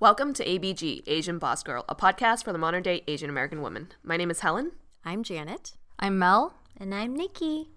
Welcome to ABG, Asian Boss Girl, a podcast for the modern day Asian American woman. My name is Helen. I'm Janet. I'm Mel. And I'm Nikki.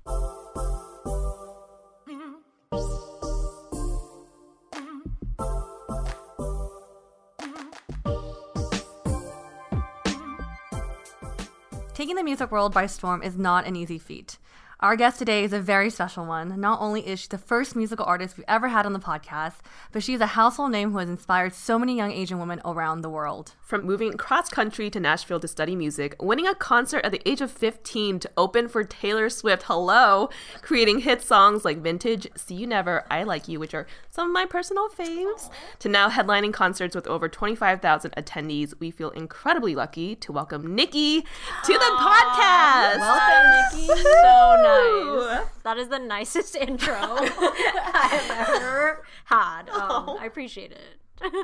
Taking the music world by storm is not an easy feat. Our guest today is a very special one. Not only is she the first musical artist we've ever had on the podcast, but she's a household name who has inspired so many young Asian women around the world. From moving cross country to Nashville to study music, winning a concert at the age of 15 to open for Taylor Swift, hello, creating hit songs like Vintage, See You Never, I Like You, which are some of my personal faves, to now headlining concerts with over 25,000 attendees, we feel incredibly lucky to welcome Nikki to the podcast. Welcome, Nikki. so nice. That is the nicest intro I've ever had. Um, I appreciate it.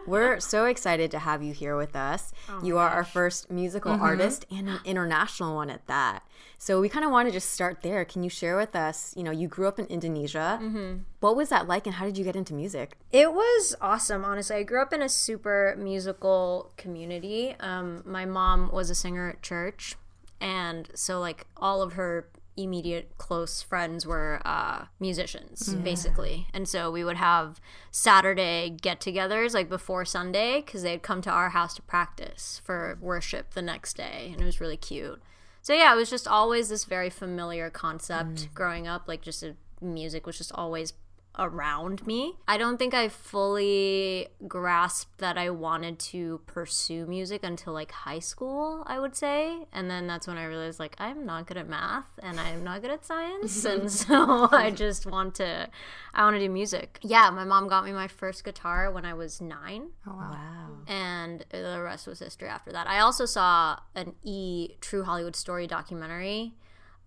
We're so excited to have you here with us. Oh you are our first musical artist and an international one at that. So we kind of want to just start there. Can you share with us? You know, you grew up in Indonesia. What was that like, and how did you get into music? It was awesome, honestly. I grew up in a super musical community. Um, my mom was a singer at church, and so like all of her immediate close friends were uh, musicians basically. And so we would have saturday get-togethers like before sunday because they'd come to our house to practice for worship the next day and it was really cute. So yeah it was just always this very familiar concept growing up like just a, music was just always around me. I don't think I fully grasped that I wanted to pursue music until like high school, I would say. And then that's when I realized like I'm not good at math and I'm not good at science and so I just want to I want to do music. Yeah, my mom got me my first guitar when I was 9 Oh Wow. and the rest was history after that. I also saw an E True Hollywood Story documentary.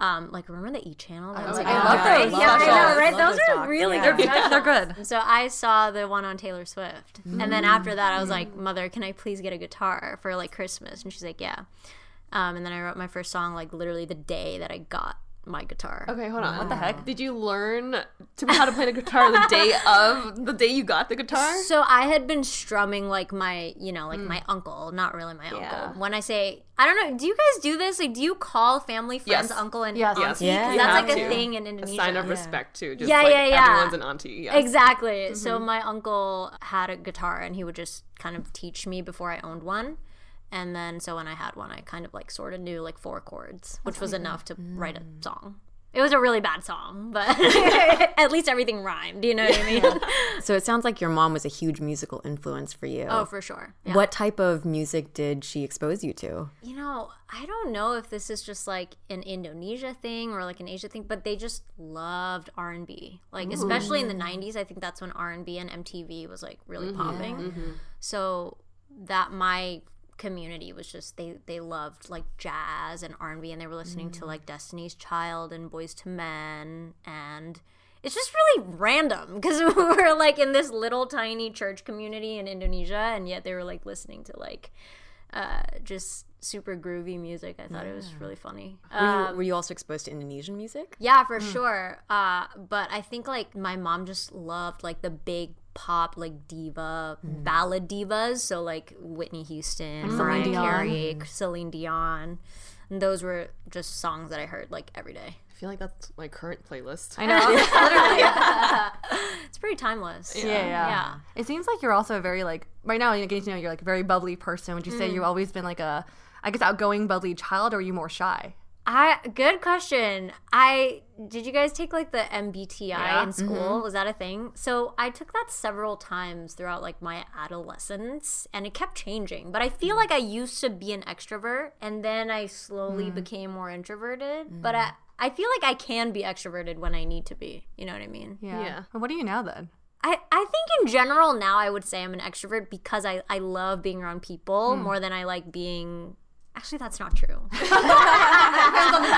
Um, like remember the E channel? That was like, I love those. Yeah, I know, right? those Those are really yeah. good. They're good. specials. So I saw the one on Taylor Swift, and then after that, I was like, "Mother, can I please get a guitar for like Christmas?" And she's like, "Yeah." Um, and then I wrote my first song like literally the day that I got my guitar. Okay, hold on. What the heck? Did you learn to how to play the guitar the day of the day you got the guitar? So I had been strumming like my, you know, like hmm. my uncle, not really my Yeah. uncle. When I say, I don't know, do you guys do this? Like, do you call family, friends, Yes. uncle, and Yes. auntie? Yes. 'Cause Yeah. That's like a to. thing in Indonesia. A sign of respect too. Just Yeah, like yeah, yeah. everyone's an auntie. Yes. Exactly. So mm-hmm. my uncle had a guitar and he would just kind of teach me before I owned one. And then so when I had one, I kind of like sort of knew like four chords, which was enough to mm. write a song. It was a really bad song, but at least everything rhymed. You know what I mean? So it sounds like your mom was a huge musical influence for you. oh, for sure. Yeah. What type of music did she expose you to? You know, I don't know if this is just like an Indonesia thing or like an Asia thing, but they just loved R and B. Like especially in the mm-hmm. '90s, I think that's when R and B and MTV was like really mm-hmm. popping. Mm-hmm. So that my community was just they they loved like jazz and R and they were listening to like Destiny's Child and Boyz II Men and. It's just really random because we were like in this little tiny church community in Indonesia, and yet they were like listening to like uh, just super groovy music. I thought it was really funny. Were you, were you also exposed to Indonesian music? Yeah, for sure. Uh, but I think like my mom just loved like the big pop like diva mm. ballad divas. So like Whitney Houston, mm-hmm. Mariah Dion. Carey, Celine Dion. And those were just songs that I heard like every day. I feel like that's my current playlist. I know. Literally. It's pretty timeless. Yeah, yeah. Yeah. It seems like you're also a very like right now. You getting to know you're like a very bubbly person. Would you say mm. you've always been like a, I guess, outgoing, bubbly child, or are you more shy? I good question. I did you guys take like the MBTI Yeah. in mm-hmm. school? Was that a thing? So I took that several times throughout like my adolescence and it kept changing. But I feel mm. like I used to be an extrovert and then I slowly mm. became more introverted. Mm. But I I feel like I can be extroverted when I need to be. You know what I mean? Yeah. Yeah. And what are you now then? I, I think in general now I would say I'm an extrovert because I, I love being around people more than I like being actually that's not true.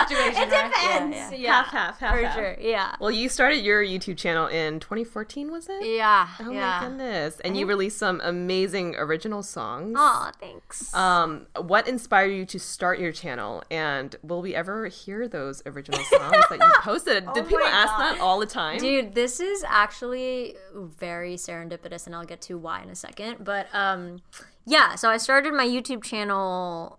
Situation, it depends. Yeah, Half, half, half, for half. sure. Yeah. Well, you started your YouTube channel in 2014, was it? Yeah. Oh yeah. my goodness! And you released some amazing original songs. Aw, thanks. Um, what inspired you to start your channel? And will we ever hear those original songs that you posted? Did people my ask God. that all the time? Dude, this is actually very serendipitous, and I'll get to why in a second. But um, yeah, so I started my YouTube channel.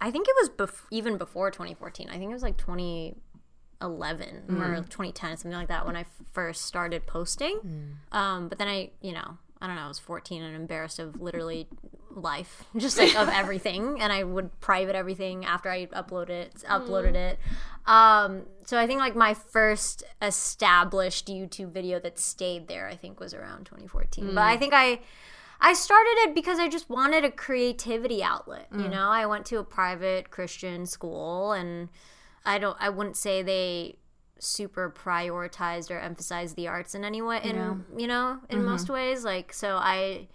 I think it was bef- even before 2014. I think it was like 2011 or 2010, something like that, when I f- first started posting. Um, but then I, you know, I don't know, I was 14 and embarrassed of literally life, just like of everything, and I would private everything after I upload it, uploaded it. Um, so I think like my first established YouTube video that stayed there, I think was around 2014. But I think I. I started it because I just wanted a creativity outlet. You know, I went to a private Christian school and I don't I wouldn't say they super prioritized or emphasized the arts in any way in you know, in most ways. Like so I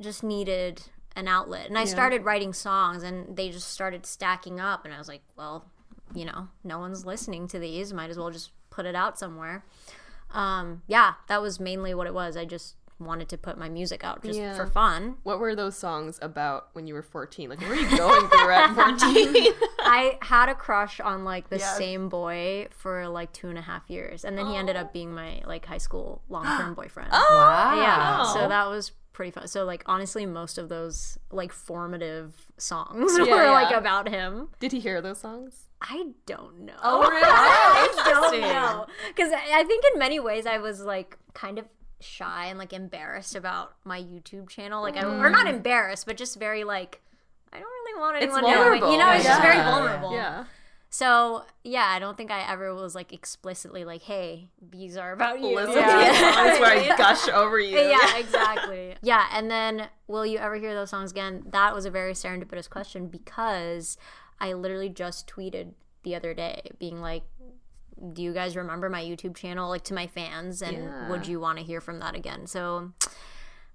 just needed an outlet. And I started writing songs and they just started stacking up and I was like, well, you know, no one's listening to these, might as well just put it out somewhere. Um, yeah, that was mainly what it was. I just wanted to put my music out just Yeah. for fun. What were those songs about when you were 14? Like, where were you going through at 14? I had a crush on like the same boy for like two and a half years, and then he ended up being my like high school long term boyfriend. Oh, Wow. Yeah, so that was pretty fun. So like honestly, most of those like formative songs were yeah. like about him. Did he hear those songs? I don't know. Oh, really? I don't know because I think in many ways I was like kind of shy and like embarrassed about my YouTube channel. Like I mm. or not embarrassed, but just very like. I don't really want anyone knowing. vulnerable. You know, it's just very vulnerable. Yeah. So yeah, I don't think I ever was like explicitly like, "Hey, these are about you." Listen to songs where I gush over you. yeah, exactly. yeah, and then will you ever hear those songs again? That was a very serendipitous question because I literally just tweeted the other day being like, "Do you guys remember my YouTube channel like to my fans and would you want to hear from that again?" So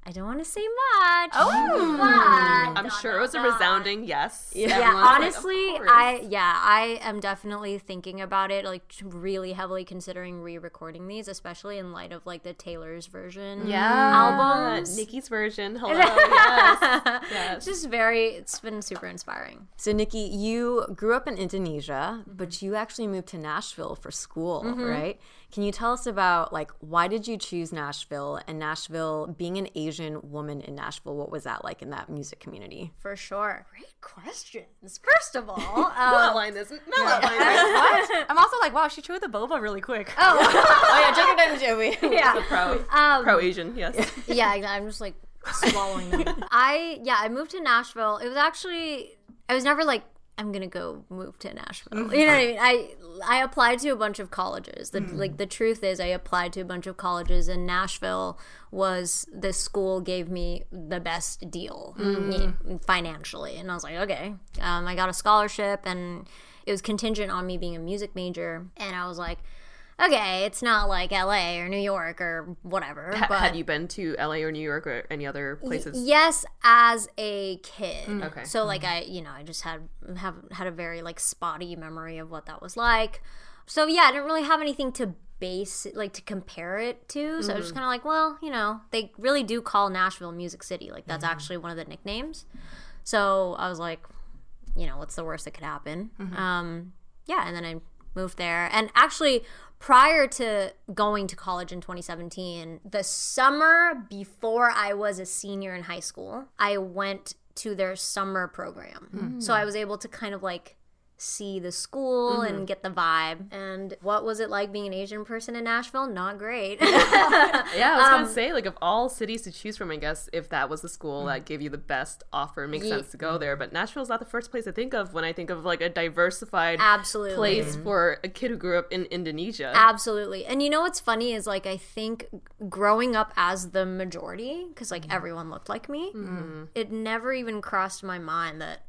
I don't want to say much. Oh, I'm sure it was a resounding yes. yeah, Everyone's like, "Of honestly, course." I yeah, I am definitely thinking about it, like really heavily considering re-recording these, especially in light of like the Taylor's version yeah, albums. Nikki's version. Hello. yes. It's just very. It's been super inspiring. So, Nikki, you grew up in Indonesia, but mm-hmm. you actually moved to Nashville for school, mm-hmm. right? Can you tell us about like why did you choose Nashville and Nashville being an Asian woman in Nashville? What was that like in that music community? For sure. Great questions. First of all, We'll um, outline this. We'll outline this. I'm also like, wow, she chewed the boba really quick. oh oh yeah, Joey. yeah, Pro. um, Pro Asian. Yes. yeah. I'm just like swallowing them. I yeah, I moved to Nashville. It was actually I was never like I'm gonna go move to Nashville. Mm-hmm. You know what I mean? I I applied to a bunch of colleges. The mm-hmm. like the truth is I applied to a bunch of colleges and Nashville was the school gave me the best deal mm-hmm. know, financially. And I was like, okay. Um, I got a scholarship and it was contingent on me being a music major. And I was like, okay, it's not like LA or New York or whatever. Ha- but Had you been to LA or New York or any other places? Yes, as a kid. Mm. Okay. So like mm-hmm. I, you know, I just had have had a very like spotty memory of what that was like. So yeah, I didn't really have anything to base like to compare it to. So I was just mm. kind of like, well, you know, they really do call Nashville Music City. Like that's mm. actually one of the nicknames. So I was like, you know, what's the worst that could happen? Mm-hmm. Um, yeah, and then I moved there. And actually, prior to going to college in 2017, the summer before I was a senior in high school, I went to their summer program. Hmm. So I was able to kind of like see the school and mm-hmm. get the vibe. And what was it like being an Asian person in Nashville? Not great. Yeah, I was Um, gonna say, like, of all cities to choose from, I guess if that was the school that mm-hmm. gave you the best offer, it makes sense to go there. But Nashville's not the first place I think of when I think of like a diversified Absolutely. place mm-hmm. for a kid who grew up in Indonesia. Absolutely. And you know what's funny is like I think growing up as the majority because like everyone looked like me, it never even crossed my mind that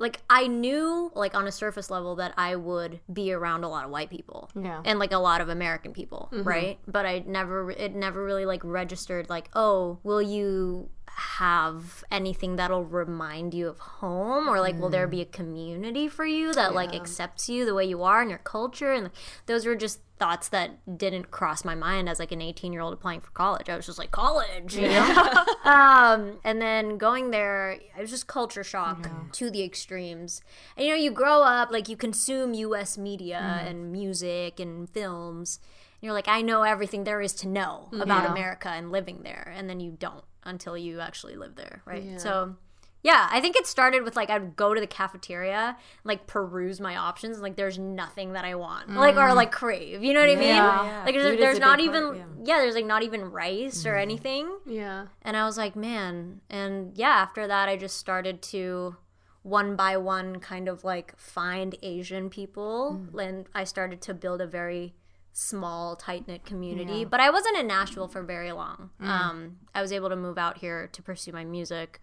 like I knew like on a surface level that I would be around a lot of white people. Yeah. And like a lot of American people, mm-hmm. right? But I never it never really like registered like, "Oh, will you have anything that'll remind you of home or like will there be a mm. community for you that like accepts you the way you are and your culture? And like, those were just thoughts that didn't cross my mind as like an 18 year old applying for college. I was just like college you know? Um and then going there it was just culture shock to the extremes. And you know you grow up like you consume us media mm. and music and films and you're like i know everything there is to know mm-hmm. about america and living there and then you don't until you actually live there right so yeah, I think it started with like I'd go to the cafeteria, like peruse my options, and like there's nothing that I want, like or like crave. You know what I mean? yeah. Like there's, there's not even part, yeah. there's like not even rice or anything. yeah. And I was like, man. And yeah, after that, I just started to one by one kind of like find Asian people. And I started to build a very small, tight knit community. But I wasn't in Nashville for very long. Um, I was able to move out here to pursue my music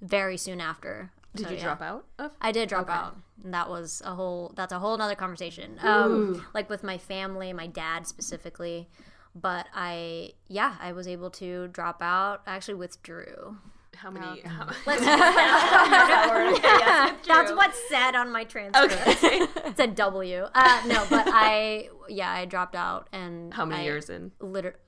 very soon after. Did So, you yeah. drop out of? I did drop out. And that was a whole that's a whole nother conversation. Um like with my family, my dad specifically. But I yeah, I was able to drop out. I actually withdrew. How many? How, Let's yeah, that's what's said on my transcript. it's a W. Uh, no, but I yeah, I dropped out and how many I years in? Liter-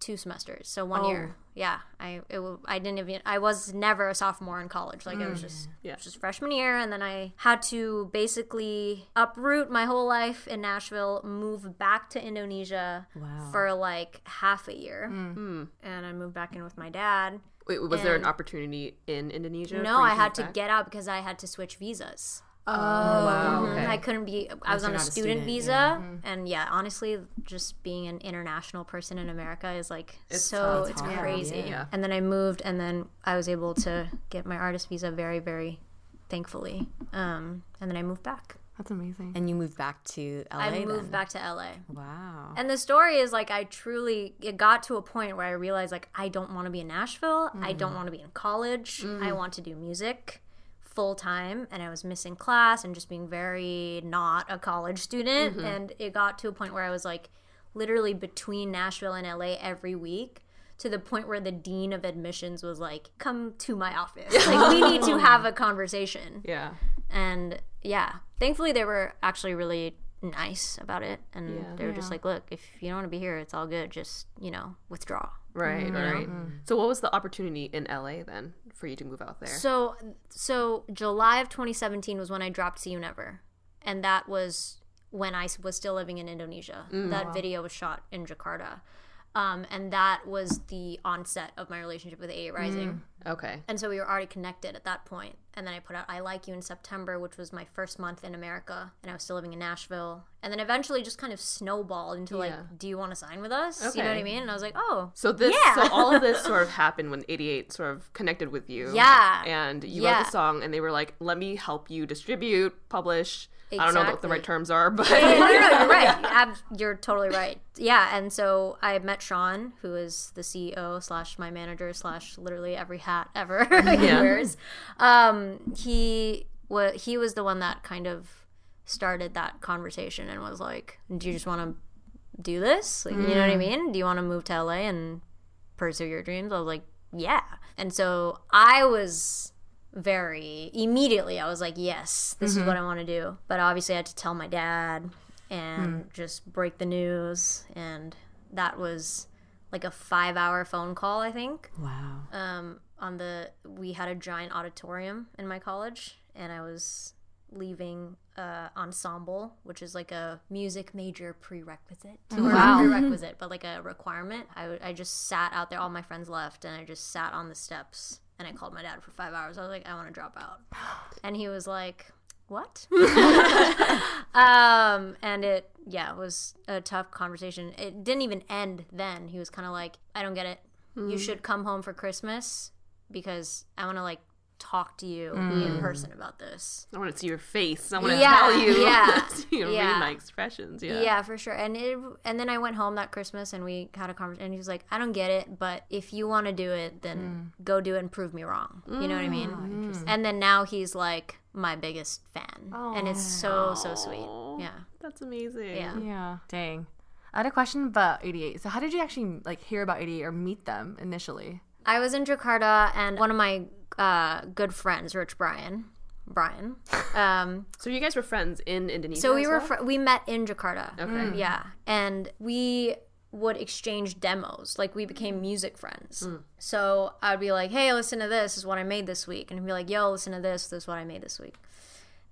two semesters, so one year. Yeah, I it, I didn't even I was never a sophomore in college. Like I was just Yeah. it was just freshman year, and then I had to basically uproot my whole life in Nashville, move back to Indonesia for like half a year, and I moved back in with my dad. Wait, was there an opportunity in Indonesia? No, I had to back? get out because I had to switch visas. Oh, wow. Mhm. Okay. I couldn't be. I was on a not a student, student, visa, yeah. and yeah, honestly, just being an international person in America is like It's so tough. it's hard, crazy. yeah. And then I moved, and then I was able to get my artist visa very, very thankfully. Um, and then I moved back. That's amazing. And you moved back to LA. I moved then? back to LA. Wow. And the story is like I truly it got to a point where I realized like I don't want to be in Nashville. I don't mm. want to be in college. I mm. want to do music full time and I was missing class and just being very not a college student mm-hmm. and it got to a point where I was like literally between Nashville and LA every week to the point where the dean of admissions was like come to my office. Like we need to have a conversation Yeah. And yeah thankfully they were actually really nice about it and Yeah. they were just like look if you don't want to be here it's all good just you know withdraw Right. Mm-hmm. Right. Mm-hmm. So, what was the opportunity in LA then for you to move out there? so so july of 2017 was when i dropped see you never and that was when i was still living in indonesia mm. that oh, video was shot in jakarta um, and that was the onset of my relationship with 88 Rising mm. okay. And so we were already connected at that point. And then I put out I Like You in September, which was my first month in America. And I was still living in Nashville. And then eventually just kind of snowballed into like, Yeah. do you want to sign with us? You know what I Okay. mean? And I was like, oh. So this, Yeah. so all of this sort of happened when 88 sort of connected with you. Yeah. And you Yeah. wrote the song, and they were like, "Let me help you distribute, publish." I don't know what the right terms are, but Yeah, no, no, no, you're right. Ab- you're totally right. Yeah, and so I met Sean, who is the CEO slash my manager slash literally every hat ever he Yeah. wears. Um, Um, he wa he was the one that kind of started that conversation and was like, "Do you just want to do this? Like, you know what I mm. mean? Do you want to move to LA and pursue your dreams?" I was like, "Yeah." And so I was very immediately I was like, yes, this is mm-hmm. what I want to do. But obviously I had to tell my dad and hmm. just break the news and that was like a 5-hour phone call, I think. wow. Um on the we had a giant auditorium in my college, and I was leaving uh, ensemble, which is like a music major prerequisite. Or not prerequisite, but like a requirement. I, w- I just sat out there. All my friends left, and I just sat on the steps. And I called my dad for five hours. I was like, I want to drop out. And he was like, What? um, and it, yeah, it was a tough conversation. It didn't even end then. He was kind of like, I don't get it. You should come home for Christmas because I want to like talk to you in mm. person about this. I want to see your face. I want to Yeah, tell you. yeah, you know, yeah. read my expressions. Yeah. Yeah. for sure. And it, and then I went home that Christmas and we had a conversation. And he was like, "I don't get it, but if you want to do it, then mm. go do it and prove me wrong." You know what I mean? Ah, mm. And then now he's like my biggest fan, and it's so so sweet. Yeah, That's amazing. yeah. Yeah. Dang. I had a question about 88. So how did you actually like hear about 88 or meet them initially? I was in Jakarta, and one of my uh, good friends, Rich Brian, Brian. Um, So you guys were friends in Indonesia. so we were well? fr- we met in Jakarta. Okay. Yeah, and we would exchange demos. Like we became music friends. So I'd be like, "Hey, listen to this. this is what I made this week," and he'd be like, "Yo, listen to this. This is what I made this week."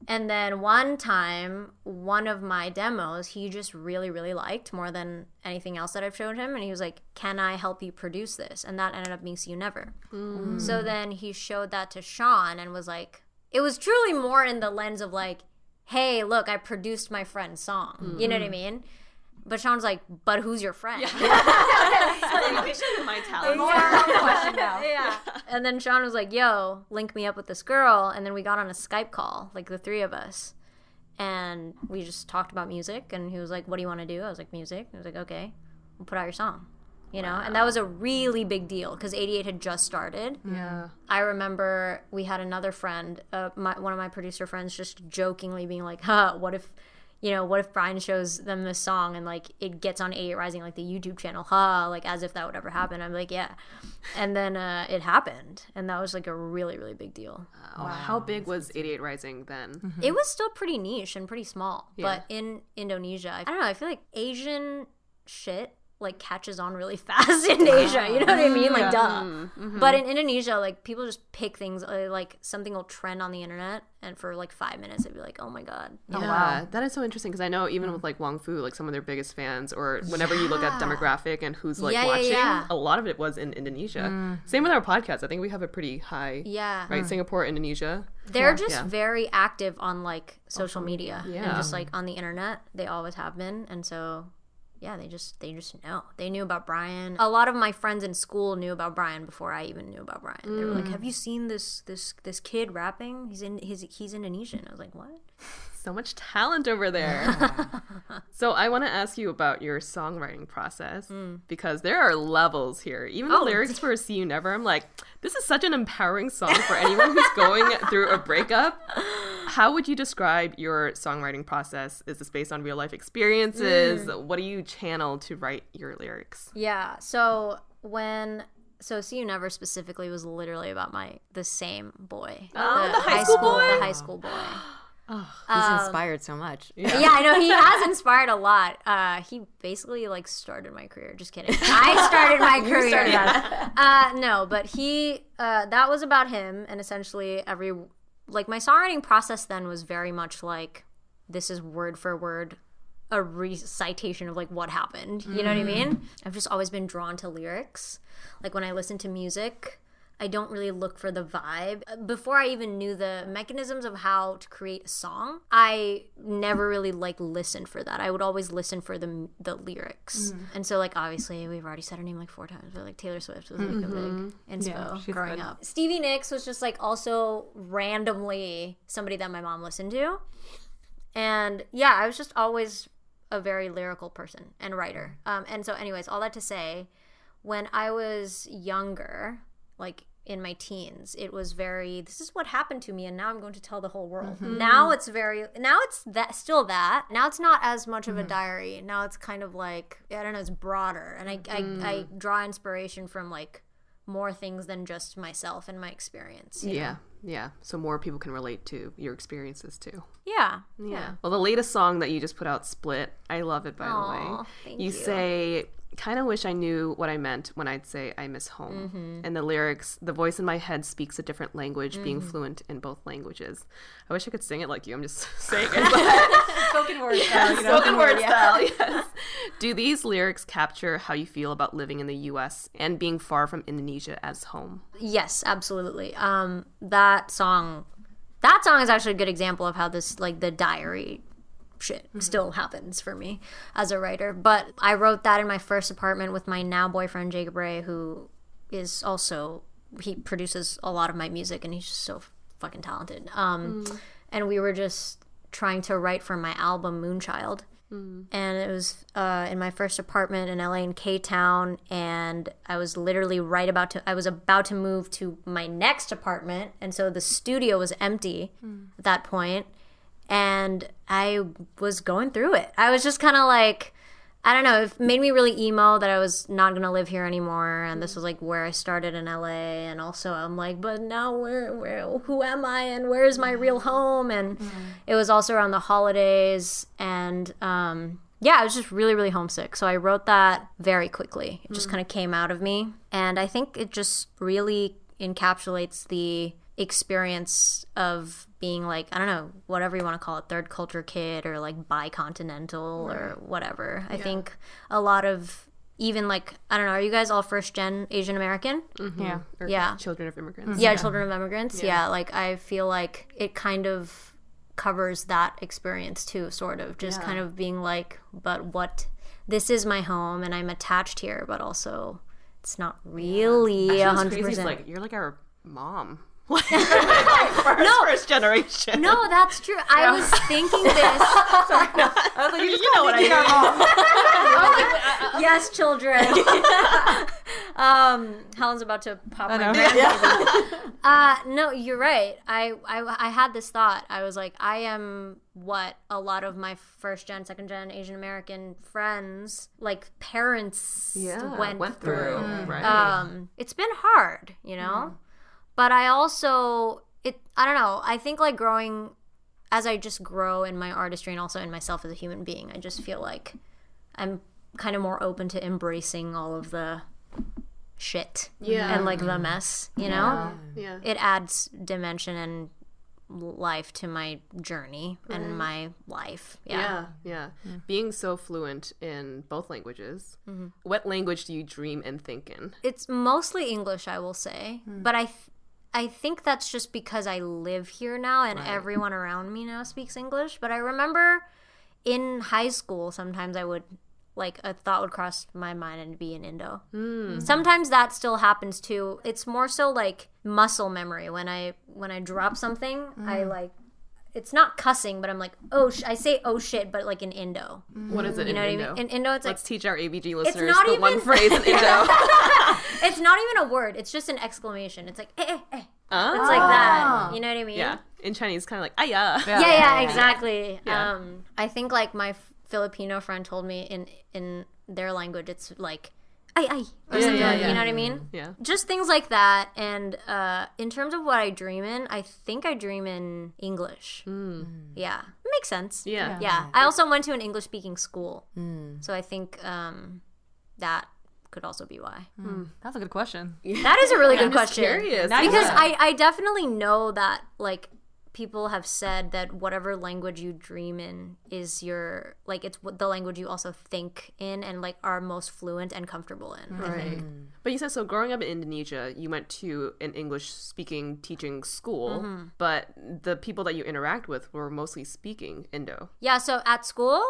And then one time, one of my demos, he just really, really liked more than anything else that I've showed him. And he was like, Can I help you produce this? And that ended up being See You Never. Mm. So then he showed that to Sean and was like, It was truly more in the lens of like, Hey, look, I produced my friend's song. You know what I mm. mean? But Sean's like, But who's your friend? my talent. yeah. And then Sean was like, yo, link me up with this girl. And then we got on a Skype call, like the three of us. And we just talked about music. And he was like, what do you want to do? I was like, music. He was like, okay, we'll put out your song. You know? And that was a really big deal because 88 had just started. Yeah. I remember we had another friend, uh, my, one of my producer friends, just jokingly being like, "Huh, what if, you know, what if Brian shows them this song and like it gets on 88 Rising, like the YouTube channel, huh? Like as if that would ever happen." I'm like, "Yeah," and then uh, it happened, and that was like a really, really big deal. Wow. How big was 88 Rising then? It was still pretty niche and pretty small, but in Indonesia, I don't know. I feel like Asian shit like catches on really fast in Asia. You know what I mean? Like, duh. Mm-hmm. Mm-hmm. But in Indonesia, like people just pick things. uh, Like something will trend on the internet, and for like five minutes, it'd be like, "Oh my god." Yeah, oh, that is so interesting because I know even with like Wong Fu, like some of their biggest fans, or whenever you look at demographic and who's like Yeah, yeah, watching, yeah. a lot of it was in Indonesia. Mm. Same with our podcast. I think we have a pretty high, Yeah. right? Mm. Singapore, Indonesia. They're just Yeah. very active on like social media and just like on the internet. They always have been, and so yeah, they just they just know. They knew about Brian. A lot of my friends in school knew about Brian before I even knew about Brian. They were like, mm. "Have you seen this this this kid rapping? He's in he's he's Indonesian." I was like, "What?" So much talent over there. so I want to ask you about your songwriting process hmm. because there are levels here. Even the oh. lyrics for "See You Never," I'm like, this is such an empowering song for anyone who's going through a breakup. How would you describe your songwriting process? Is this based on real life experiences? Hmm. What do you channel to write your lyrics? Yeah. So when so see you never specifically was literally about my the same boy. Oh, the high school boy? The high school boy. He's inspired so much. yeah, I know he has inspired a lot. Uh, he basically like started my career. Just kidding. I started my career. uh, no, but he uh, that was about him, and essentially every like my songwriting process then was very much like this is word for word a recitation of like what happened. You know what I mean? I've just always been drawn to lyrics. Like when I listen to music, I don't really look for the vibe. Uh, before I even knew the mechanisms of how to create a song, I never really like listened for that. I would always listen for the the lyrics. Mm-hmm. And so like obviously we've already said her name like four times, but like Taylor Swift was like a mm-hmm. big inspo she's growing good. up. Stevie Nicks was just like also randomly somebody that my mom listened to. And yeah, I was just always a very lyrical person and writer. Um, and so, anyways, all that to say, when I was younger, like in my teens, it was very, this is what happened to me, and now I'm going to tell the whole world. Mm-hmm. Now it's very, now it's that, still that. Now it's not as much of a mm-hmm. diary. Now it's kind of like, I don't know, it's broader. And I, I, mm. I draw inspiration from like more things than just myself and my experience. you know? Yeah, yeah. So more people can relate to your experiences too. Yeah. Yeah. Well, the latest song that you just put out, "Split," I love it. By Aw, the way, thank you, you. say kind of wish I knew what I meant when I'd say I miss home. And the lyrics, the voice in my head speaks a different language, being fluent in both languages. I wish I could sing it like you. I'm just saying it. Spoken word style, you know? Spoken word style, yes. Do these lyrics capture how you feel about living in the US and being far from Indonesia as home? Yes, absolutely. Um, that song, that song is actually a good example of how this like the diary shit still happens for me as a writer. But I wrote that in my first apartment with my now boyfriend Jacob Ray, who is also he produces a lot of my music and he's just so fucking talented. Um, and we were just trying to write for my album Moonchild and it was uh, in my first apartment in LA in K Town, and I was literally right about to. I was about to move to my next apartment, and so the studio was empty at that point, and I was going through it. I was just kind of like. I don't know. It made me really emo that I was not gonna live here anymore, and this was like where I started in LA. And also, I'm like, but now where, where, who am I, and where's my real mm-hmm. home? And mm-hmm. it was also around the holidays, and um, yeah, I was just really, really homesick. So I wrote that very quickly. It just mm. kind of came out of me, and I think it just really encapsulates the experience of being like I don't know whatever you want to call it third culture kid or like bicontinental or whatever. I think a lot of even like I don't know. Are you guys all first gen Asian American? Mm-hmm. Yeah. Or Yeah. Children of immigrants. Yeah, children of immigrants. Yeah. like I feel like it kind of covers that experience too, sort of just kind of being like, but what? This is my home, and I'm attached here, but also it's not really a What's hundred crazy is percent. like you're like our mom. No, first generation. No, that's true. I was thinking this. I was like, you just know what I mean. yes, children. um, Helen's about to pop my know. grandbaby. uh, no, you're right. I, I I had this thought. I was like, I am what a lot of my first gen, second gen Asian American friends, like parents, Yeah, went, through. Right. Um, it's been hard, you know. But I also it. I don't know. I think like growing as I just grow in my artistry and also in myself as a human being, I just feel like I'm kind of more open to embracing all of the shit Yeah. and like the mess, you know? yeah. It adds dimension and life to my journey and my life. Yeah. Yeah, yeah. Mm-hmm. Being so fluent in both languages, mm-hmm. what language do you dream and think in? It's mostly English, I will say, hmm. but I th- I think that's just because I live here now and everyone around me now speaks English, but I remember in high school sometimes I would like a thought would cross my mind and be in Indo. Hmm. Sometimes that still happens too. It's more so like muscle memory when I when I drop something, I hmm. like it's not cussing, but I'm like, oh, sh-. I say oh shit, but like in Indo. What is it You know in what Indo? I mean? In Indo, it's like Let's teach our ABG listeners not the one phrase in Indo. it's not even a word. It's just an exclamation. It's like eh eh eh. It's like that. You know what I mean? yeah. In Chinese, kind of like, ah, yeah. Yeah, yeah, exactly. Yeah. Um, I think like my Filipino friend told me in in their language, it's like ay ay or something. yeah, yeah. You know what I mean? Yeah. Just things like that. And uh, in terms of what I dream in, I think I dream in English. Hmm. Mm. Yeah, it makes sense. Yeah. Yeah. I also went to an English speaking school, hmm. so I think um, that could also be why. Hmm. That's a good question. That is a really good I'm just question. curious. Because Yeah. I, I definitely know that like people have said that whatever language you dream in is your like it's the language you also think in and like are most fluent and comfortable in. I think. Right. But you said so growing up in Indonesia, you went to an English speaking teaching school, Mm-hmm. but the people that you interact with were mostly speaking Indo. Yeah, so at school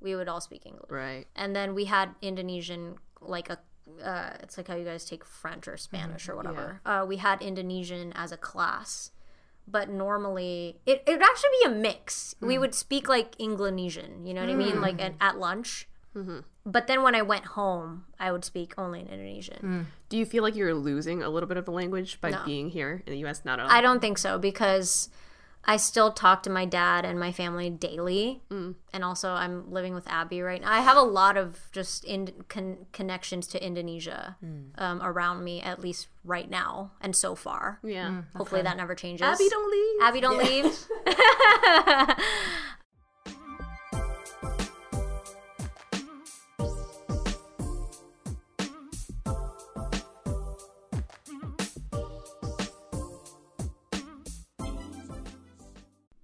we would all speak English. Right. And then we had Indonesian like a uh, it's like how you guys take French or Spanish or whatever. Uh, we had Indonesian as a class, but normally it it would actually be a mix. We mm. would speak like Inglanesian, you know what I mean, mm. like at, at lunch. Mm-hmm. But then when I went home, I would speak only in Indonesian. Mm. Do you feel like you're losing a little bit of the language by being here in the US? Not at all. I don't think so because I still talk to my dad and my family daily, mm. and also I'm living with Abby right now. I have a lot of just in con- connections to Indonesia mm. um, around me, at least right now and so far. yeah. Mm, Hopefully that never changes. Abby, don't leave. Abby, don't leave.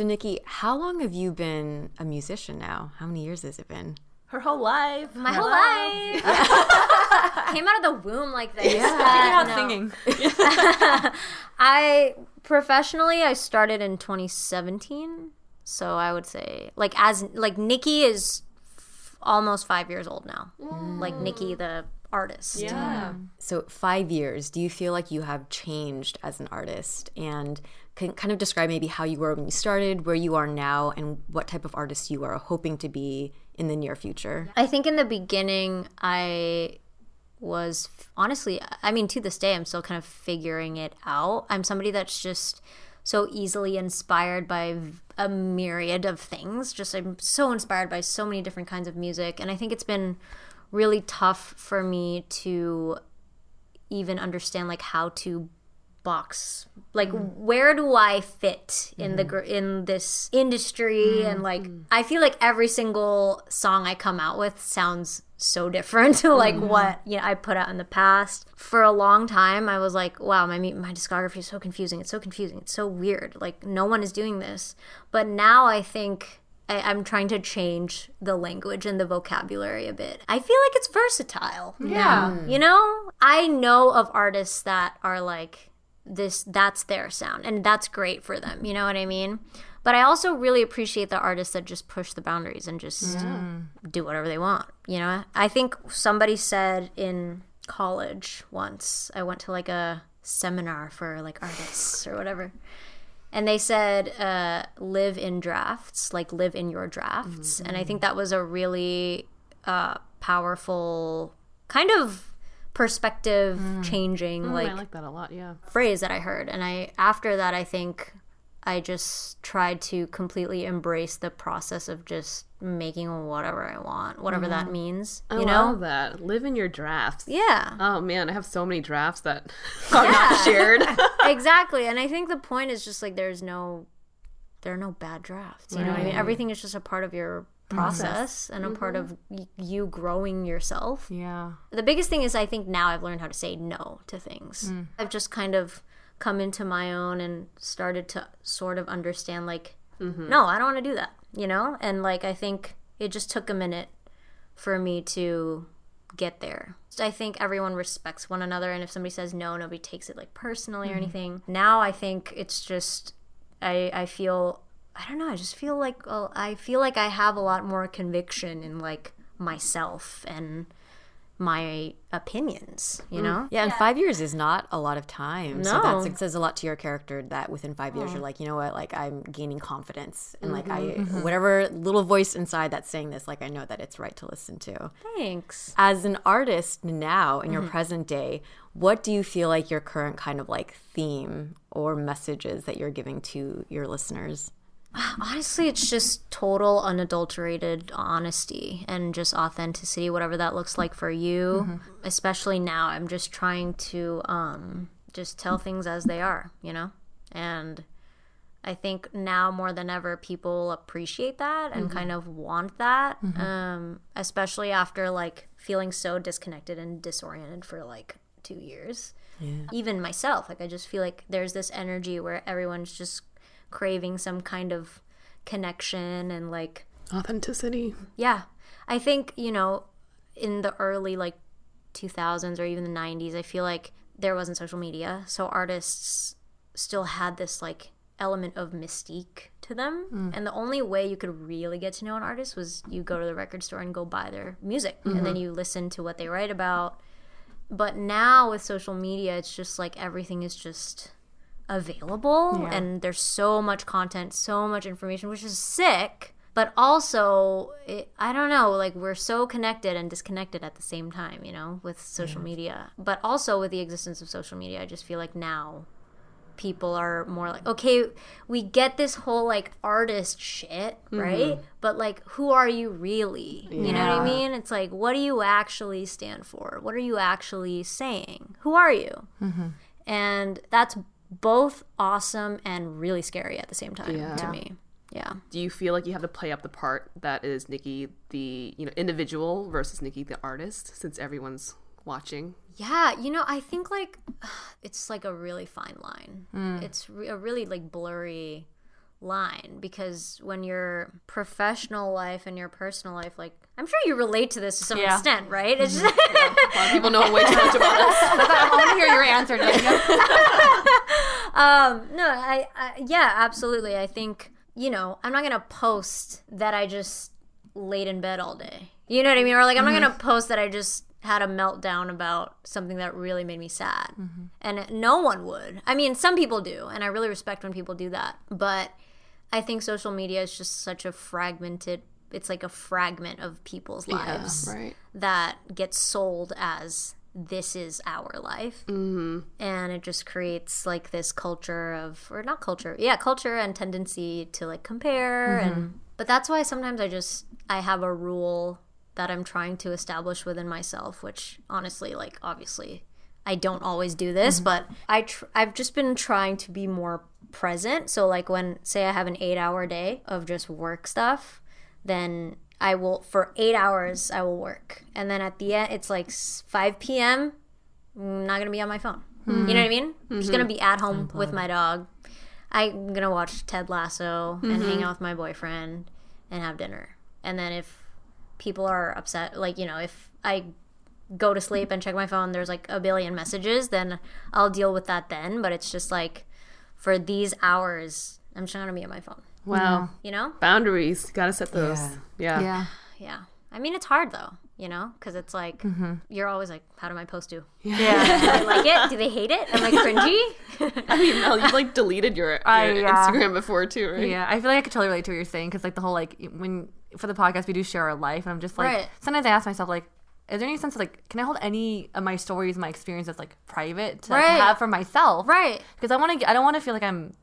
So, Nikki, how long have you been a musician now? How many years has it been? Her whole life. My whole life. Came out of the womb like this. Figured Uh, out no. singing. I professionally I started in 2017. So I would say like as like Nikki is f- almost 5 years old now. Like Nikki the artist. Yeah. So, five years, do you feel like you have changed as an artist? And can kind of describe maybe how you were when you started, where you are now, and what type of artist you are hoping to be in the near future? I think in the beginning I was honestly I mean to this day I'm still kind of figuring it out. I'm somebody that's just so easily inspired by a myriad of things. Just I'm so inspired by so many different kinds of music and I think it's been really tough for me to even understand like how to box. Like mm. where do i fit in the mm-hmm. gr- in this industry? And mm, like mm. i feel like every single song i come out with sounds so different to like what you know i put out in the past. For a long time i was like wow my my discography is so confusing. It's so confusing. It's so weird. Like no one is doing this. But now i think I, I'm trying to change the language and the vocabulary a bit. I feel like it's versatile. Yeah. You know, I know of artists that are like this that's their sound and that's great for them, you know what I mean? But I also really appreciate the artists that just push the boundaries and just do whatever they want, you know? I think somebody said in college once, I went to like a seminar for like artists or whatever. And they said, uh, live in drafts, like live in your drafts. And I think that was a really uh, powerful kind of perspective mm. changing oh, like, I like that a lot. Yeah. phrase that I heard. And I after that I think I just tried to completely embrace the process of just making whatever I want, whatever that mm-hmm. means. I know? love that. Live in your drafts. Yeah. Oh man, I have so many drafts that are not shared. exactly. And I think the point is just like there's no there are no bad drafts. You know what I mean? Everything is just a part of your process mm-hmm. and a part mm-hmm. of y- you growing yourself. Yeah. The biggest thing is I think now I've learned how to say no to things. Mm. I've just kind of come into my own and started to sort of understand like mm-hmm. no, I don't want to do that, you know? And like I think it just took a minute for me to get there. I think everyone respects one another and if somebody says no, nobody takes it like personally or anything. Now I think it's just I I feel I don't know, I just feel like well, I feel like I have a lot more conviction in like myself and my opinions, you mm. know? Yeah, and five years is not a lot of time. So No. that's, it says a lot to your character that within five years oh. you're like, you know what, like I'm gaining confidence. And like I, mm-hmm. Mm-hmm. whatever little voice inside that's saying this, like I know that it's right to listen to. Thanks. As an artist now in your mm-hmm. present day, what do you feel like your current kind of like theme or messages that you're giving to your listeners? Honestly, it's just total unadulterated honesty and just authenticity, whatever that looks like for you. Especially now, I'm just trying to um, just tell things as they are, you know? And I think now more than ever, people appreciate that and kind of want that, um, especially after like feeling so disconnected and disoriented for like two years. Even myself, like I just feel like there's this energy where everyone's just craving some kind of connection and like Authenticity. yeah. I think, you know, in the early like 2000s or even the 90s, I feel like there wasn't social media. So artists still had this like element of mystique to them. Mm. And the only way you could really get to know an artist was you go to the record store and go buy their music and then mm-hmm. you listen to what they write about. But now with social media, it's just like everything is just available and there's so much content, so much information, which is sick. But also, it, I don't know, like we're so connected and disconnected at the same time, you know, with social media. But also with the existence of social media, I just feel like now people are more like, okay, we get this whole like artist shit, mm-hmm. right? But like, who are you really? You know what I mean? It's like, what do you actually stand for? What are you actually saying? Who are you? Mm-hmm. And that's both awesome and really scary at the same time Yeah. to me. Yeah. Do you feel like you have to play up the part that is Nikki the you know individual versus Nikki the artist since everyone's watching? Yeah, you know, I think like it's like a really fine line. Hmm. It's re- a really like blurry line because when your professional life and your personal life, like I'm sure you relate to this to some Yeah. extent, right? It's mm-hmm. just, A lot of people know way too much about us. I want to hear your answer. Um, no, I, I yeah, absolutely. I think you know I'm not gonna post that I just laid in bed all day. You know what I mean? Or like I'm not gonna post that I just had a meltdown about something that really made me sad. And no one would. I mean, some people do, and I really respect when people do that. But I think social media is just such a fragmented. It's like a fragment of people's lives right. that gets sold as this is our life. Mm-hmm. and it just creates like this culture of or not culture yeah culture and tendency to like compare and but that's why sometimes i just i have a rule that i'm trying to establish within myself which honestly like obviously i don't always do this but i tr- i've just been trying to be more present. So like when say i have an 8 hour day of just work stuff then I will for eight hours I will work, and then at the end it's like five p.m. I'm mm, not gonna be on my phone. Hmm. You know what I mean? I'm just gonna mm-hmm. be at home with my dog. I'm gonna watch Ted Lasso and hang mm-hmm. out with my boyfriend and have dinner. And then if people are upset, like you know, if I go to sleep and check my phone, there's like a billion messages, then I'll deal with that then. But it's just like for these hours, I'm just gonna be on my phone. Wow. You know? Boundaries. Gotta set those. Yeah. yeah. Yeah. I mean, it's hard though, you know, because it's like mm-hmm. you're always like, how do my post do? Yeah. Do they like it? Do they hate it? Am I cringy? I mean, Mel, you've like deleted your, your I- yeah. Instagram before too, right? Yeah, I feel like I could totally relate to what you're saying because like the whole like when for the podcast we do share our life and I'm just like Right. sometimes I ask myself like is there any sense of like can I hold any of my stories my experiences like private to, like, Right. have for myself right. because I want to I don't want to feel like I'm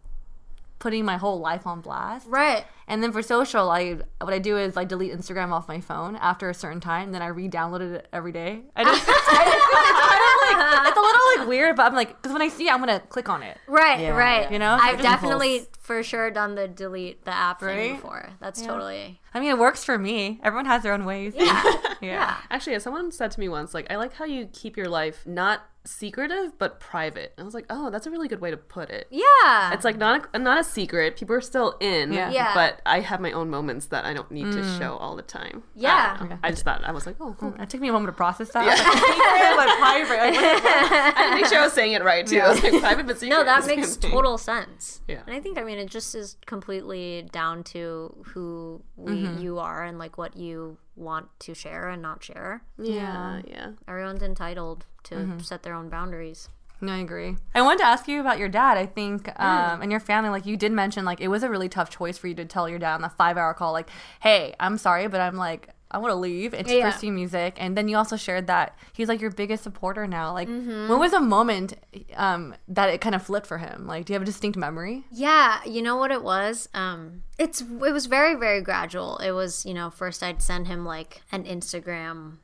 putting my whole life on blast Right. and then for social I what I do is I delete Instagram off my phone after a certain time then I re-download it every day I just, it's, kind of like it's a little like weird but I'm like because when I see it I'm gonna click on it Right. Yeah. Right. You know? So I've definitely impulse. for sure done the delete the app thing before. That's totally. I mean it works for me everyone has their own ways Yeah. yeah. Actually, someone said to me once, like, I like how you keep your life not secretive but private. And I was like, oh, that's a really good way to put it. yeah. It's like not a, not a secret. People are still in. Yeah. Yeah. But I have my own moments that I don't need to show all the time. Yeah. I, don't. I just thought I was like, oh, cool. It took me a moment to process that. Like, secret, like private. Like, what is- I had to make sure I was saying it right too. I was like, private but secret. no, that makes same thing. total sense. Yeah. And I think, I mean, it just is completely down to who we, Mm-hmm. you are and like what you want to share and not share. Yeah, yeah. Everyone's entitled to Mm-hmm. set their own boundaries. no, I agree. I wanted to ask you about your dad. I think, um, and your family. Like you did mention, like it was a really tough choice for you to tell your dad on the five-hour call, like, "Hey, I'm sorry, but I'm like." I want to leave and to Yeah. pursue music, and then you also shared that he's like your biggest supporter now. Like, Mm-hmm. when was a moment um, that it kind of flipped for him? Like, do you have a distinct memory? Yeah, you know what it was? Um it's it was very very gradual. It was, you know, first I'd send him like an Instagram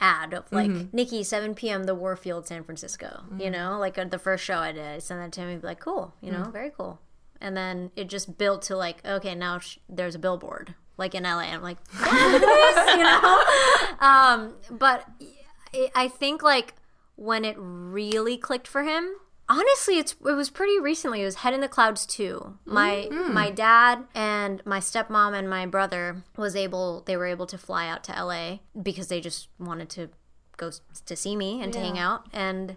ad of like Nikki 7 p.m. the Warfield San Francisco you know like uh, the first show I did I sent that to him he'd be like cool you know very cool and then it just built to like okay now sh- there's a billboard like in LA I'm like "Yeah, look this," you know? Um but I- I think like when it really clicked for him honestly it's it was pretty recently. It was head in the clouds too my my dad and my stepmom and my brother was able they were able to fly out to la because they just wanted to go to see me and to hang out. And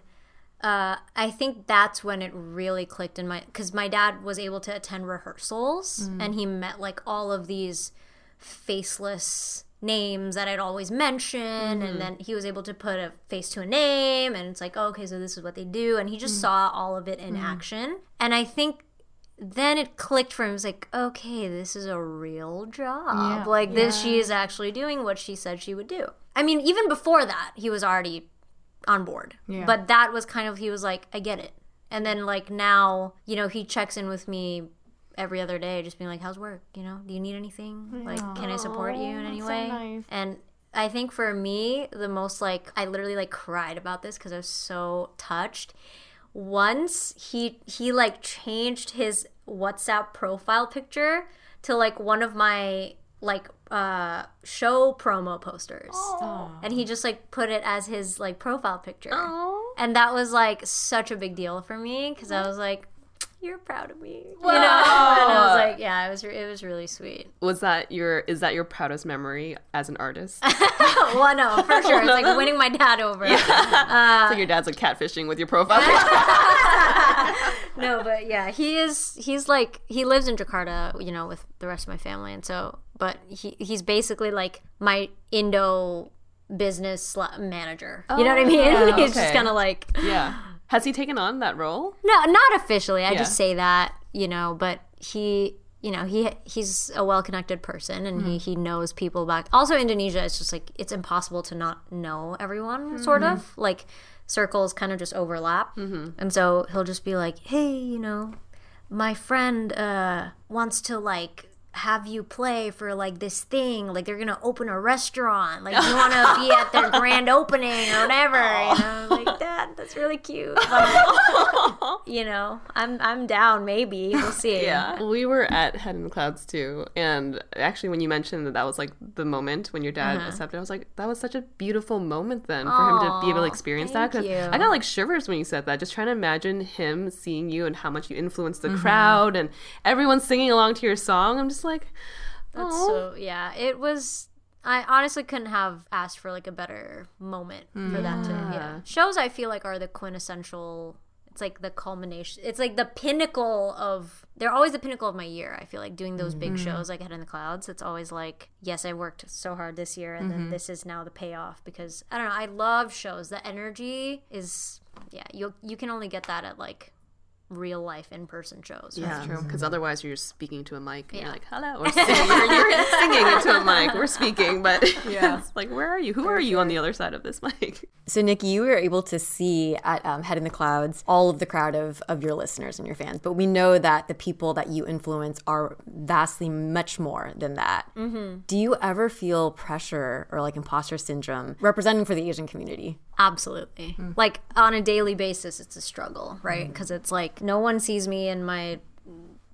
uh, I think that's when it really clicked in my because my dad was able to attend rehearsals and he met like all of these faceless names that I'd always mention and mm-hmm. then he was able to put a face to a name and it's like oh, okay so this is what they do and he just mm. saw all of it in mm-hmm. action and I think then it clicked for him. It was like, okay, this is a real job. like this, she is actually doing what she said she would do. I mean, even before that, he was already on board. But that was kind of he was like, I get it. And then like now, you know, he checks in with me every other day, just being like, "How's work? You know, do you need anything? Like, can I support you in any way?" And I think for me, the most like I literally like cried about this because I was so touched. Once he he like changed his WhatsApp profile picture to like one of my like uh show promo posters and he just like put it as his like profile picture and that was like such a big deal for me because i was like you're proud of me you know? And i was like yeah it was it was really sweet. Was that your is that your proudest memory as an artist? well no for sure. It's like winning my dad over. Uh, so your dad's like catfishing with your profile. no but yeah he is he's like he lives in jakarta you know with the rest of my family. And so but he he's basically like my indo business sla- manager. You know what i oh, mean? He's just kind of like yeah. Has he taken on that role? No, not officially. I Yeah. just say that, you know, but he, you know, he he's a well-connected person and he mm-hmm. he knows people back. Also Indonesia it's just like it's impossible to not know everyone mm-hmm. sort of. Like circles kind of just overlap. Mm-hmm. And so he'll just be like, "Hey, you know, my friend uh wants to like have you play for like this thing like they're gonna open a restaurant like you want to be at their grand opening or whatever you know like that that's really cute But, you know i'm i'm down maybe we'll see Yeah. We were at Head in the Clouds too. And actually, when you mentioned that that was like the moment when your dad uh-huh. accepted, I was like, that was such a beautiful moment then for him to be able to experience that. because. I got like shivers when you said that, just trying to imagine him seeing you and how much you influenced the mm-hmm. crowd and everyone singing along to your song. I'm just like, Like, that's so yeah it was i honestly couldn't have asked for like a better moment for that to yeah. shows i feel like are the quintessential it's like the culmination it's like the pinnacle of they're always the pinnacle of my year i feel like doing those big mm-hmm. shows like head in the clouds. It's always like yes i worked so hard this year and then mm-hmm. this is now the payoff because i don't know i love shows. The energy is yeah you you can only get that at like real life in person shows yeah, right? because otherwise you're just speaking to a mic and Yeah. you're like, hello, or singing. You're, you're singing into a mic. We're speaking, but it's like, where are you? Who are you on the other side of this mic? So, Nikki, you were able to see at um, Head in the Clouds all of the crowd of, of your listeners and your fans, but we know that the people that you influence are vastly much more than that. Mm-hmm. Do you ever feel pressure or like imposter syndrome representing for the Asian community? Absolutely. Hmm. Like on a daily basis, it's a struggle, right? Hmm. Because it's like no one sees me in my,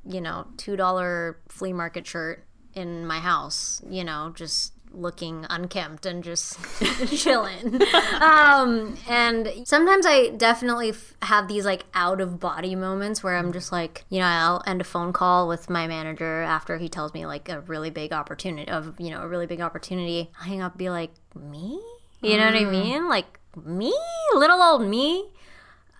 you know, $2 flea market shirt in my house, you know, just looking unkempt and just chilling. um, and sometimes I definitely f- have these like out of body moments where I'm just like, you know, I'll end a phone call with my manager after he tells me like a really big opportunity of, you know, a really big opportunity. I hang up be like, me? You know what I hmm. mean? Like me? Little old me?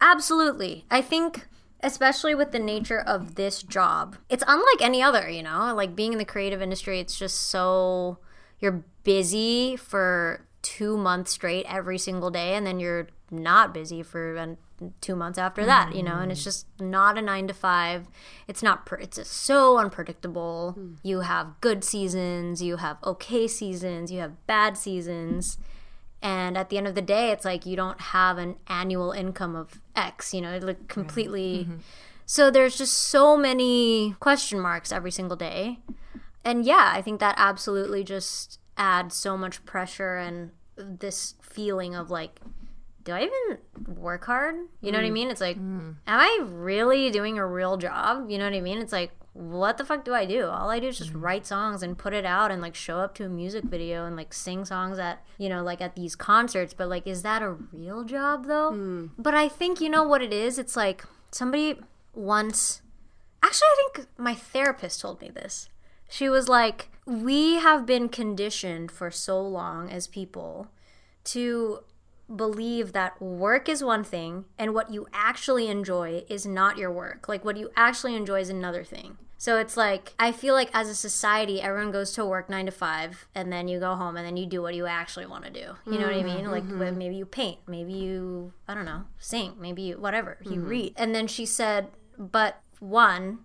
Absolutely. I think especially with the nature of this job, it's unlike any other, you know? Like being in the creative industry, it's just so you're busy for 2 months straight every single day and then you're not busy for uh, 2 months after that, you know? And it's just not a 9 to 5. It's not per- it's just so unpredictable. You have good seasons, you have okay seasons, you have bad seasons and at the end of the day it's like you don't have an annual income of x you know like completely mm-hmm. so there's just so many question marks every single day and yeah i think that absolutely just adds so much pressure and this feeling of like do I even work hard? You know what I mm. mean? It's like, mm. am I really doing a real job? You know what I mean? It's like, what the fuck do I do? All I do is just mm-hmm. write songs and put it out and like show up to a music video and like sing songs at, you know, like at these concerts. But like, is that a real job though? Hmm. But I think, you know what it is? It's like somebody once, actually, I think my therapist told me this. She was like, we have been conditioned for so long as people to believe that work is one thing and what you actually enjoy is not your work. Like what you actually enjoy is another thing. So it's like I feel like as a society, everyone goes to work nine to five, and then you go home, and then you do what you actually want to do. You know what I mean? Like mm-hmm. when mm-hmm. maybe you paint, maybe you I don't know, sing, maybe you whatever you mm-hmm. read. And then she said, but one,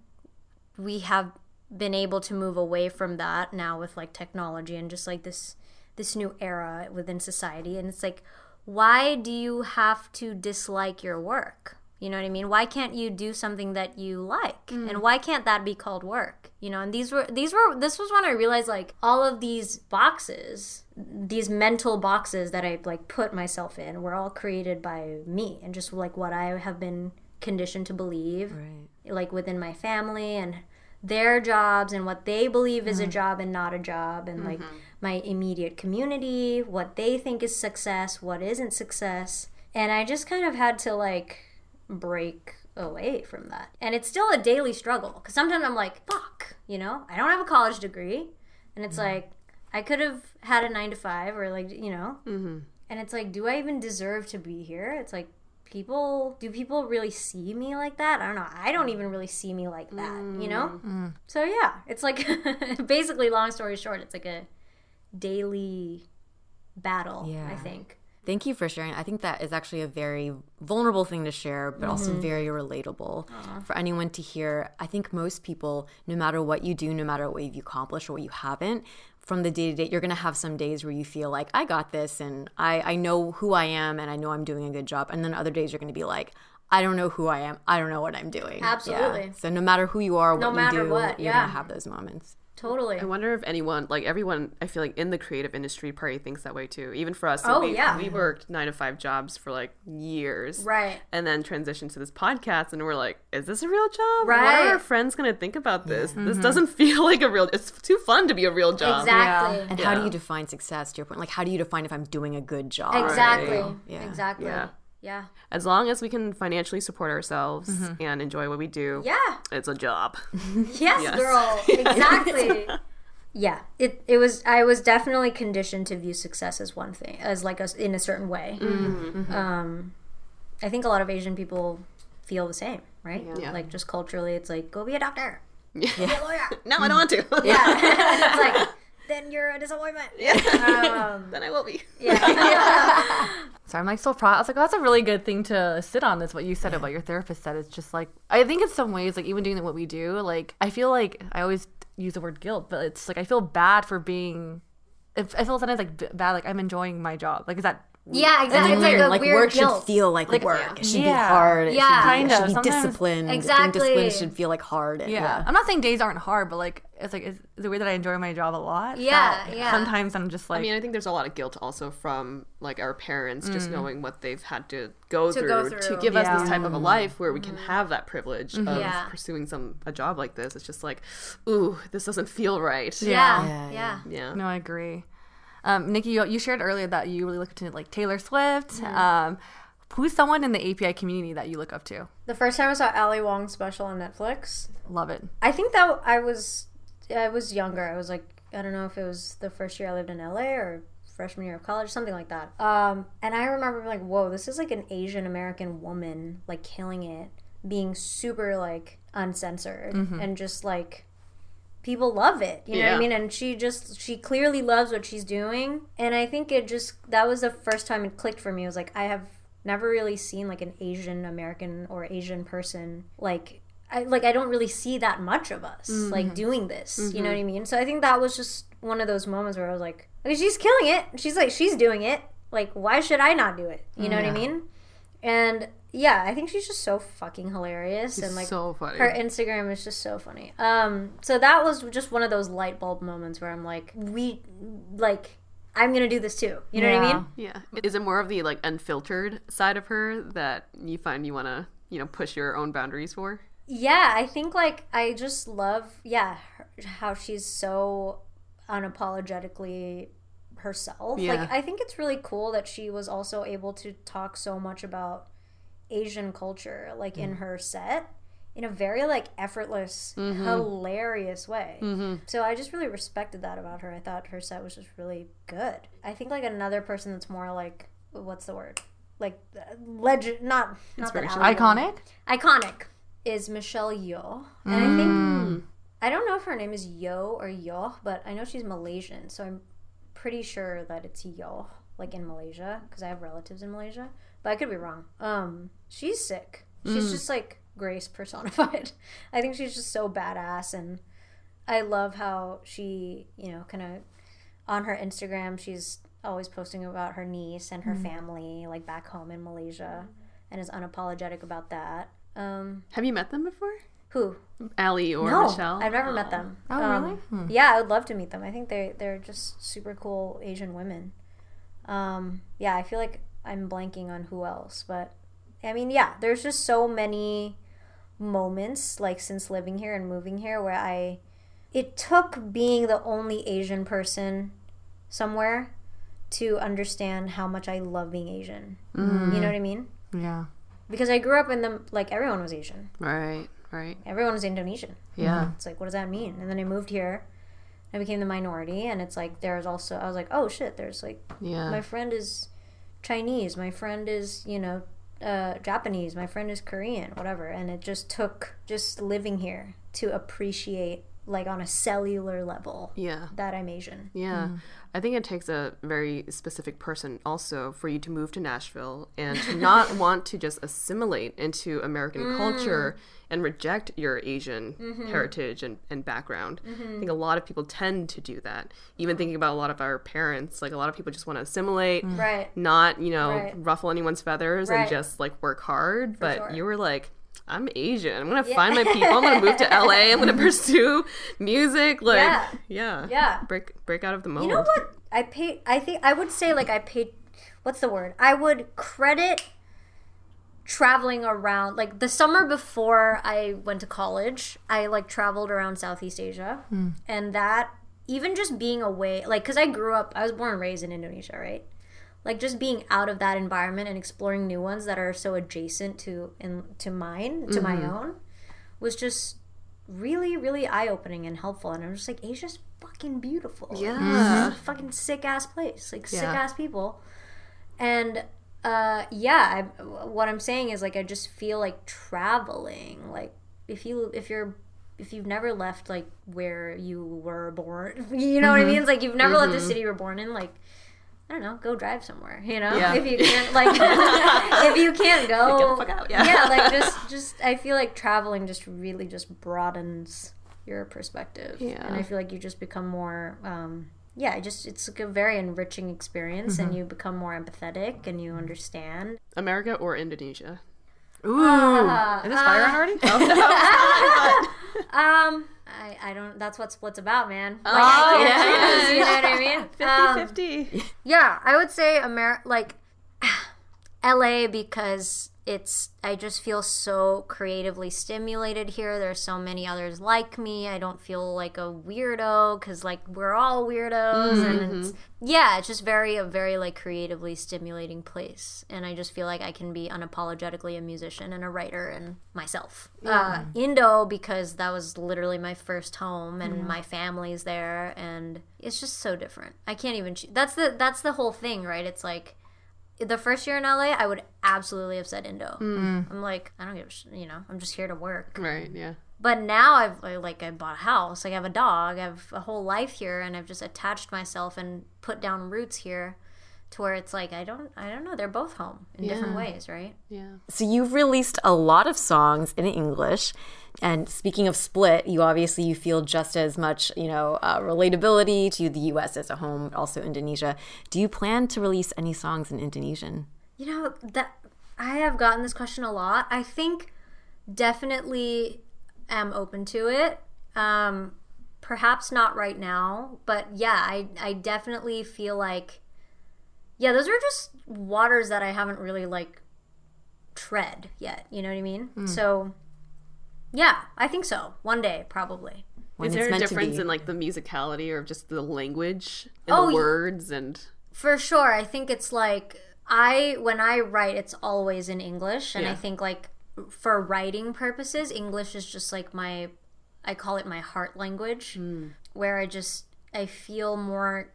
we have been able to move away from that now with like technology and just like this this new era within society and it's like why do you have to dislike your work you know what i mean? Why can't you do something that you like? And mm. why can't that be called work? You know and these were these were this was when i realized like all of these boxes these mental boxes that i like put myself in were all created by me and just like what i have been conditioned to believe like within my family and their jobs and what they believe is a mm-hmm. job and not a job and like mm-hmm. my immediate community what they think is success what isn't success. And i just kind of had to like break away from that. And it's still a daily struggle because sometimes i'm like fuck you know? I don't have a college degree. And it's mm-hmm. like i could have had a nine to five or like you know? Mm-hmm. And it's like do i even deserve to be here? It's like people do people really see me like that? I don't know. I don't even really see me like that you know? Mm. Mm. So yeah it's like basically long story short it's like a daily battle i think Thank you for sharing. I think that is actually a very vulnerable thing to share, but also very relatable for anyone to hear. I think most people, no matter what you do, no matter what you've accomplished or what you haven't, from the day to day, you're going to have some days where you feel like, I got this and I, I know who I am and I know I'm doing a good job. And then other days, you're going to be like, I don't know who I am. I don't know what I'm doing. Yeah. Absolutely. So no matter who you are, what No you do, what, you're yeah. going to have those moments. Totally I wonder if anyone, like everyone, I feel like in the creative industry probably thinks that way too. Even for us, Oh, we, yeah. we worked nine to five jobs for like years, Right. And then transitioned to this podcast, and we're like, "Is this a real job? Right? What are our friends gonna think about this? This mm-hmm. doesn't feel like a real. It's too fun to be a real job. exactly And how do you define success to your point? Like, how do you define if I'm doing a good job? exactly Yeah. exactly Yeah. Yeah As long as we can financially support ourselves and enjoy what we do, yeah it's a job. Yes, girl. Exactly. yeah. It it was I was definitely conditioned to view success as one thing, as like a, in a certain way. Um I think a lot of Asian people feel the same, right? Yeah. Like just culturally it's like go be a doctor. Be a lawyer. no, I don't want to. Yeah. it's like then you're a disappointment. Um, then I will be. So I'm like so proud. I was like, oh, that's a really good thing to sit on. Is what you said about your therapist said. It's just like I think in some ways, like even doing what we do, like I feel like I always use the word guilt, but it's like I feel bad for being. I feel sometimes like bad. Like I'm enjoying my job. Like is that yeah, exactly. It's like, a Like weird work guilt. should feel like, work. It should Yeah. be hard. It Yeah. should be, Kind it should of. be Sometimes- disciplined. Being Exactly. disciplined should feel like hard. yeah. I'm not saying days aren't hard, but like it's like is the way that I enjoy my job a lot. Yeah, yeah. Sometimes I'm just like I mean, I think there's a lot of guilt also from like our parents just mm. knowing what they've had to go, To through, go to through. give us this type of a life where we can mm-hmm. have that privilege of mm-hmm. Yeah. pursuing some a job like this. It's just like, ooh, this doesn't feel right. Yeah, Yeah, yeah. Yeah. No, I agree. Um, Nikki, you, you shared earlier that you really look into like Taylor Swift. Um, who's someone in the API community that you look up to? The first time I saw Ali Wong's special on Netflix, Love it. I think that I was I was younger. I was like I don't know if it was the first year I lived in LA or freshman year of college, something like that. Um, and I remember being like, "Whoa, this is like an Asian American woman like killing it, being super like uncensored and just like." People love it, you know what I mean? And she just, she clearly loves what she's doing. And I think it just, that was the first time it clicked for me. It was like, I have never really seen like an Asian American or Asian person like I like I don't really see that much of us like mm-hmm. doing this. You know what I mm-hmm. mean? So I think that was just one of those moments where I was like, okay, she's killing it. She's like she's doing it. Like why should I not do it? You know what I mean? And yeah, I think she's just so fucking hilarious and like so funny. her Instagram is just so funny. Um, so that was just one of those light bulb moments where I'm like, we like I'm gonna do this too. You know what I mean? Yeah. Is it more of the like unfiltered side of her that you find you want to, you know, push your own boundaries for? Yeah, I think like I just love yeah her, how she's so unapologetically herself. Yeah. Like I think it's really cool that she was also able to talk so much about Asian culture like in mm-hmm. her set in a very like effortless, mm-hmm. hilarious way. Mm-hmm. So I just really respected that about her. I thought her set was just really good. I think like another person that's more like what's the word? Like uh, legend not not that. Iconic. iconic is Michelle Yeoh, and I think mm. I don't know if her name is Yo or Yo, but I know she's Malaysian, so I'm pretty sure that it's Yo, like in Malaysia, because I have relatives in Malaysia, but I could be wrong. Um, she's sick. She's just like Grace personified. I think she's just so badass, and I love how she, you know, kind of on her Instagram, she's always posting about her niece and her family, like back home in Malaysia, and is unapologetic about that. Um, Have you met them before? who? Ali or no, Michelle? I've never met them. Oh, Um, really? Yeah, I would love to meet them. I think they they're just super cool Asian women. Um, yeah, I feel like I'm blanking on who else, but I mean, yeah, there's just so many moments like since living here and moving here where I it took being the only Asian person somewhere to understand how much I love being Asian. You know mm. what I mean? Yeah. Because I grew up in the like everyone was Asian. Right, right. Everyone was Indonesian. Yeah. It's like, what does that mean? And then I moved here. I became the minority, and it's like there's also I was like, oh shit, there's like Yeah. my friend is Chinese, my friend is you know uh, Japanese, my friend is Korean, whatever. And it just took just living here to appreciate like on a cellular level yeah. that I'm Asian. Yeah. I think it takes a very specific person also for you to move to Nashville and to not want to just assimilate into American mm. culture and reject your Asian mm-hmm. heritage and, and background. I mm-hmm. think a lot of people tend to do that. Even thinking about a lot of our parents, like a lot of people just want to assimilate, mm. Right. not, you know, Right. ruffle anyone's feathers Right. and just like work hard. but sure. you were like, I'm Asian. I'm gonna find my people. I'm gonna move to LA. I'm gonna pursue music. Like, Yeah. yeah, Yeah. Break break out of the mold. You know what? I paid. I think I would say like I paid. What's the word? I would credit traveling around like the summer before I went to college. I like traveled around Southeast Asia, hmm. and that even just being away, like because I grew up, I was born and raised in Indonesia, right? Like just being out of that environment and exploring new ones that are so adjacent to in to mine to my mm-hmm. own was just really really eye opening and helpful. And I'm just like Asia's fucking beautiful. Yeah. It's a mm-hmm. fucking sick ass place, like sick ass people, and uh, yeah, I, what I'm saying is like I just feel like traveling. Like if you if you're if you've never left like where you were born, you know what I mm-hmm. mean? It's like you've never left the city you were born in. Like I don't know, go drive somewhere. You know, Yeah. if you can't like if you can't go, Get the fuck out, yeah. like just just I feel like traveling just really just broadens your perspective. Yeah. and I feel like you just become more. um yeah, it just it's like a very enriching experience, and you become more empathetic, and you understand. America or Indonesia? Ooh. Is this fire on already? Um, I, I don't. That's what splits about, man. Like, Oh, I yeah. choose, you know what I mean? 50 Um, 50. Yeah, I would say Amer like LA because it's I just feel so creatively stimulated here. There's so many others like me. I don't feel like a weirdo cuz like we're all weirdos and it's yeah, it's just very a very like creatively stimulating place. And I just feel like I can be unapologetically a musician and a writer and myself. Uh Indo because that was literally my first home and my family's there and it's just so different. I can't even choo- That's the that's the whole thing, right? It's like the first year in LA, I would absolutely have said Indo. Mm. I'm like, I don't give a sh- you know, I'm just here to work. Right, yeah. But now I've I, like I bought a house, like I have a dog, I have a whole life here, and I've just attached myself and put down roots here, to where it's like I don't I don't know, they're both home in different ways, right? Yeah. So you've released a lot of songs in English, and speaking of split, you obviously you feel just as much you know uh, relatability to the U.S. as a home, but also Indonesia. Do you plan to release any songs in Indonesian? You know that I have gotten this question a lot. I think definitely am open to it. Um, perhaps not right now, but yeah, I I definitely feel like yeah, those are just waters that I haven't really like tread yet. You know what I mean? Hmm. So yeah, I think so. One day, probably. When Is there a difference in like the musicality or just the language and Oh, the words and For sure. I think it's like I when I write it's always in English and I think like for writing purposes English is just like my I call it my heart language where I just I feel more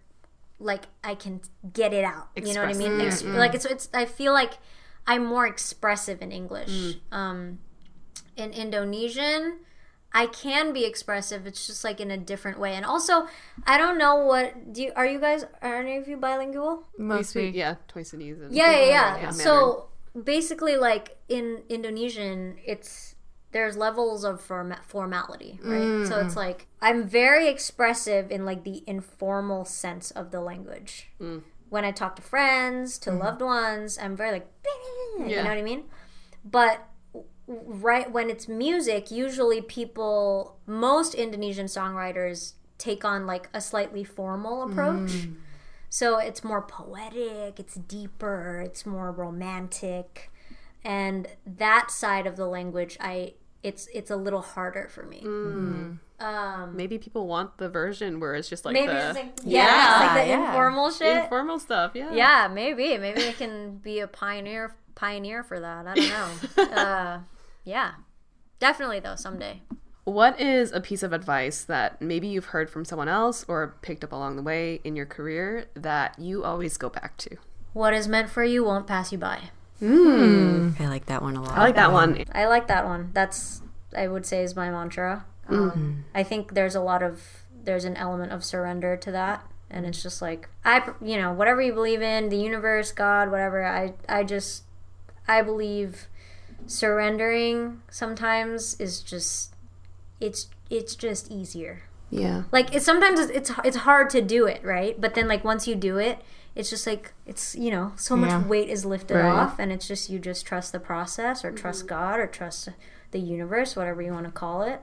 like I can get it out. You know what I mean? Ex- Like it's it's I feel like I'm more expressive in English. Mm. Um in Indonesian I can be expressive. It's just like in a different way. And also, I don't know what do you are you guys are any of you bilingual? we Mostly. yeah Toisanese and Yeah, yeah, yeah. So basically, like in Indonesian, it's there's levels of forma- formality, right? So it's mm-hmm. like I'm very expressive in like the informal sense of the language. Mm. When I talk to friends, to mm-hmm. loved ones, I'm very like, you know what I mean? But right when it's music, usually people, most Indonesian songwriters take on like a slightly formal approach. Mm. So it's more poetic, it's deeper, it's more romantic. And that side of the language I it's it's a little harder for me. maybe people want the version where it's just like Maybe the it's like yeah, it's like the yeah. informal shit. informal stuff yeah yeah, maybe. Maybe I can be a pioneer pioneer for that. I don't know. uh, yeah. Definitely though, someday. What is a piece of advice that maybe you've heard from someone else or picked up along the way in your career that you always go back to? What is meant for you won't pass you by. I like that one a lot. I like that one. I like that one. That's I would say is my mantra. Um, I think there's a lot of there's an element of surrender to that, and it's just like I, you know, whatever you believe in, the universe, God, whatever. I I just I believe surrendering sometimes is just it's it's just easier. Yeah. Like it's sometimes it's it's, it's hard to do it, right? But then like once you do it, it's just like it's you know so much weight is lifted Right. off, and it's just you just trust the process or trust mm-hmm. God or trust the universe, whatever you want to call it.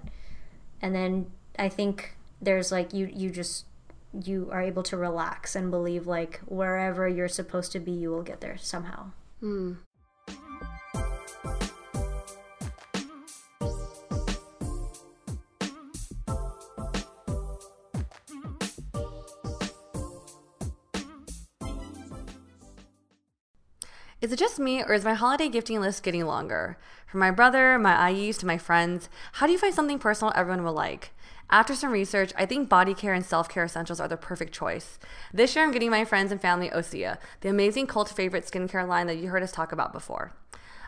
And then I think there's like you you just you are able to relax and believe like wherever you're supposed to be, you will get there somehow. Hmm. Is it just me, or is my holiday gifting list getting longer? From my brother, my IEs, to my friends, how do you find something personal everyone will like? After some research, I think body care and self care essentials are the perfect choice. This year, I'm getting my friends and family Osea, the amazing cult favorite skincare line that you heard us talk about before.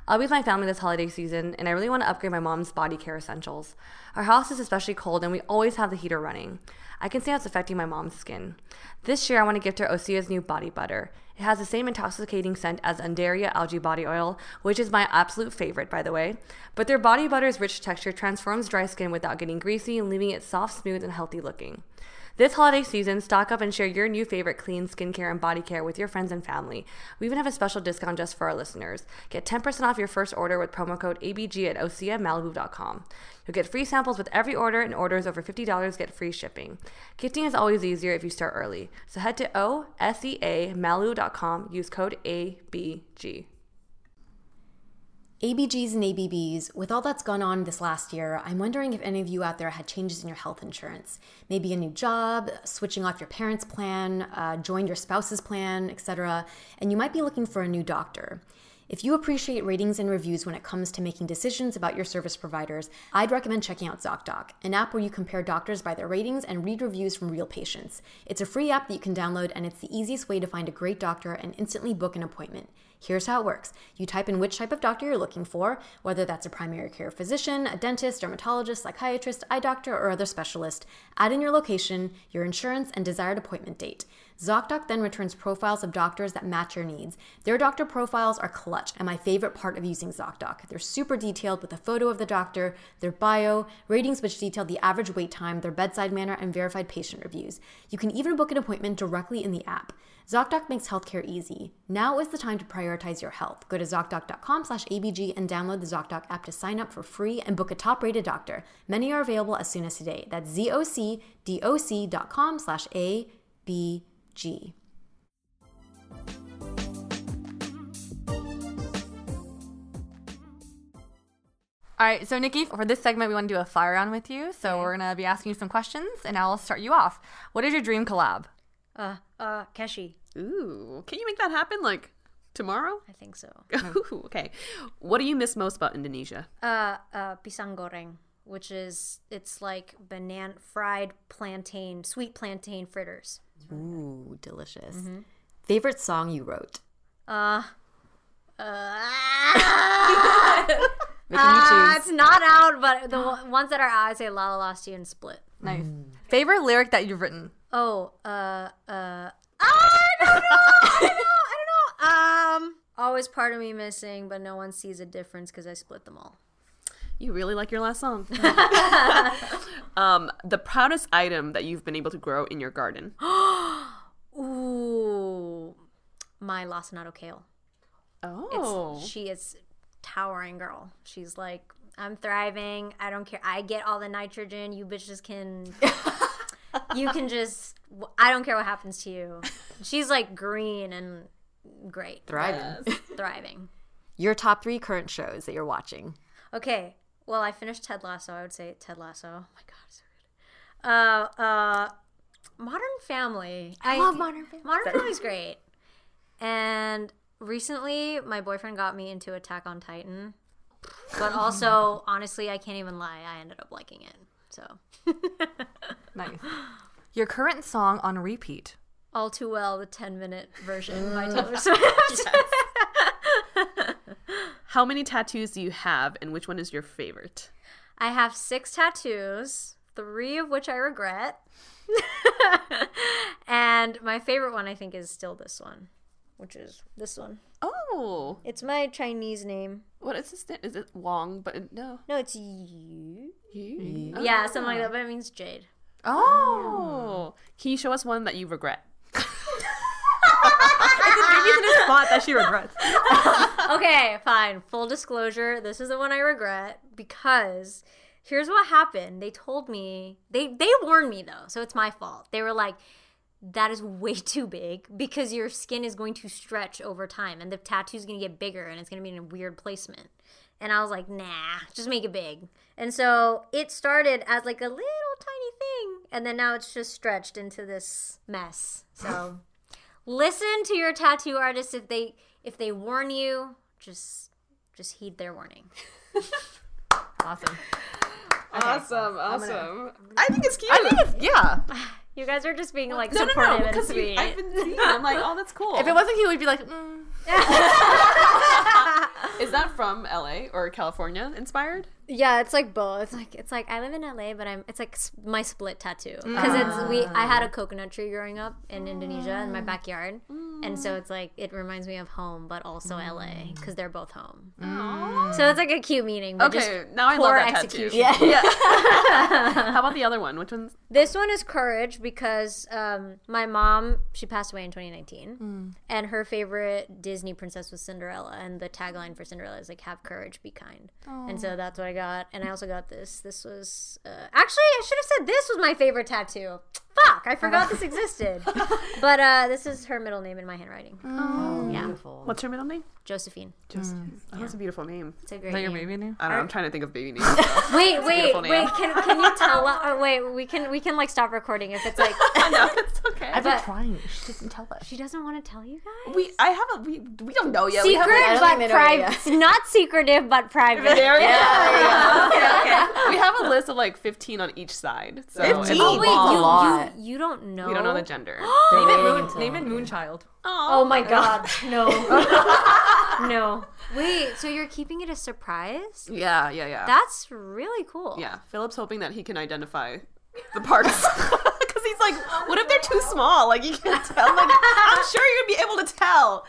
I'll be with my family this holiday season, and I really want to upgrade my mom's body care essentials. Our house is especially cold, and we always have the heater running. I can see how it's affecting my mom's skin. This year, I want to gift her Osea's new body butter. It has the same intoxicating scent as Undaria algae body oil, which is my absolute favorite, by the way. But their body butter's rich texture transforms dry skin without getting greasy and leaving it soft, smooth, and healthy looking. This holiday season, stock up and share your new favorite clean skincare and body care with your friends and family. We even have a special discount just for our listeners. Get 10% off your first order with promo code ABG at OseaMalibu.com. You'll get free samples with every order, and orders over $50 get free shipping. Gifting is always easier if you start early. So head to OSEAMalibu.com, use code ABG. ABGs and ABBs, with all that's gone on this last year, I'm wondering if any of you out there had changes in your health insurance. Maybe a new job, switching off your parents' plan, uh, joined your spouse's plan, etc. And you might be looking for a new doctor. If you appreciate ratings and reviews when it comes to making decisions about your service providers, I'd recommend checking out ZocDoc, an app where you compare doctors by their ratings and read reviews from real patients. It's a free app that you can download, and it's the easiest way to find a great doctor and instantly book an appointment. Here's how it works you type in which type of doctor you're looking for, whether that's a primary care physician, a dentist, dermatologist, psychiatrist, eye doctor, or other specialist. Add in your location, your insurance, and desired appointment date. ZocDoc then returns profiles of doctors that match your needs. Their doctor profiles are clutch and my favorite part of using ZocDoc. They're super detailed with a photo of the doctor, their bio, ratings which detail the average wait time, their bedside manner, and verified patient reviews. You can even book an appointment directly in the app. ZocDoc makes healthcare easy. Now is the time to prioritize your health. Go to ZocDoc.com slash ABG and download the ZocDoc app to sign up for free and book a top-rated doctor. Many are available as soon as today. That's ZocDoc.com slash ABG. All right, so Nikki, for this segment, we want to do a fire round with you. So we're gonna be asking you some questions, and I'll start you off. What is your dream collab? Uh, uh, Keshi. Ooh, can you make that happen like tomorrow? I think so. Ooh, okay. What do you miss most about Indonesia? Uh, uh, pisang goreng, which is it's like banana fried plantain, sweet plantain fritters. Ooh, delicious. Favorite song you wrote? Uh, uh, Making uh, it's not out, but the one- ones that are out, I say La La Lost You and Split. Nice. Favorite lyric that you've written? Oh, uh, uh, I don't know, I don't know, I don't know. Um, always part of me missing, but no one sees a difference because I split them all. You really like your last song. um, the proudest item that you've been able to grow in your garden. Ooh, my lacinato kale. Oh, It's, she is towering girl. She's like, I'm thriving. I don't care. I get all the nitrogen. You bitches can. you can just. I don't care what happens to you. She's like green and great, Thriving. thriving. Your top three current shows that you're watching. Okay. Well, I finished Ted Lasso. I would say Ted Lasso. Oh my god, so good. Uh, uh, Modern Family. I, love Modern Family. Modern Family's great. And recently, my boyfriend got me into Attack on Titan. But also, honestly, I can't even lie. I ended up liking it. So, Nice. Your current song on repeat? all too well, the 10 minute version by Taylor Swift. How many tattoos do you have, and which one is your favorite? I have six tattoos, three of which I regret. and my favorite one, I think, is still this one, which is this one. Oh, It's my Chinese name. what is this? Is it Wong? But no, No, it's you. you. Yeah, ah. something like that, but it means Jade. Oh, can you show us one that you regret? Maybe it's in a spot that she regrets. Okay, fine. Full disclosure, this is the one I regret because here's what happened. They told me they they warned me though, so it's my fault. They were like that is way too big because your skin is going to stretch over time and the tattoo's going to get bigger and it's going to be in a weird placement. And I was like, "Nah, just make it big." And so it started as like a little tiny thing and then now it's just stretched into this mess. So listen to your tattoo artist if they if they warn you just just heed their warning Awesome. Awesome, awesome. I think it's cute. I think it's, yeah. you guys are just being like no, no, supportive no, and because sweet I've been seeing. I'm like, oh, that's cool. If it wasn't you, we'd be like, mm. is that from LA or California inspired? Yeah it's like both it's like it's like i live in la but i'm it's like my split tattoo because it's ah. we i had a coconut tree growing up in indonesia in my ah. backyard and so mm. it's like it reminds me of home but also la because they're both home mm. so it's like a cute meaning Okay, now I love that tattoo. execution. Yeah. How about the other one? Which one's? This one is courage because um, my mom she passed away in 2019, mm. and her favorite Disney princess was Cinderella, and the tagline for Cinderella is like "Have courage, be kind," and so that's what I got. And I also got this. This was uh, actually I should have said this was my favorite tattoo. Fuck, I forgot this existed. but uh, this is her middle name in my handwriting. Oh, Yeah. beautiful. What's her middle name? Josephine. Josephine. Oh, that's a beautiful name. It's a great Is that your name. baby name? I don't know. I'm trying to think of baby names. so. Wait, wait, beautiful wait. Can, can you tell? Or wait, we can we can like stop recording if it's like I know it's okay. I've been But- trying. She doesn't tell us. she doesn't want to tell you guys. we, I have a, we, we don't know yet. We have secret a- I don't but think they know yet, private. Not secretive but private. There we go. okay, okay. We have a list of like 15 on each side. So it's 15? a Oh wait, lot. you, lot. you you don't know. We don't know the gender. Name it, Moon- Moon, name it Moonchild. Oh my god, no, no. Wait, so you're keeping it a surprise? yeah, yeah, yeah. That's really cool. yeah, Philip's hoping that he can identify the parts because he's like, what if they're too small? Like you can't tell. Like I'm sure you'd be able to tell.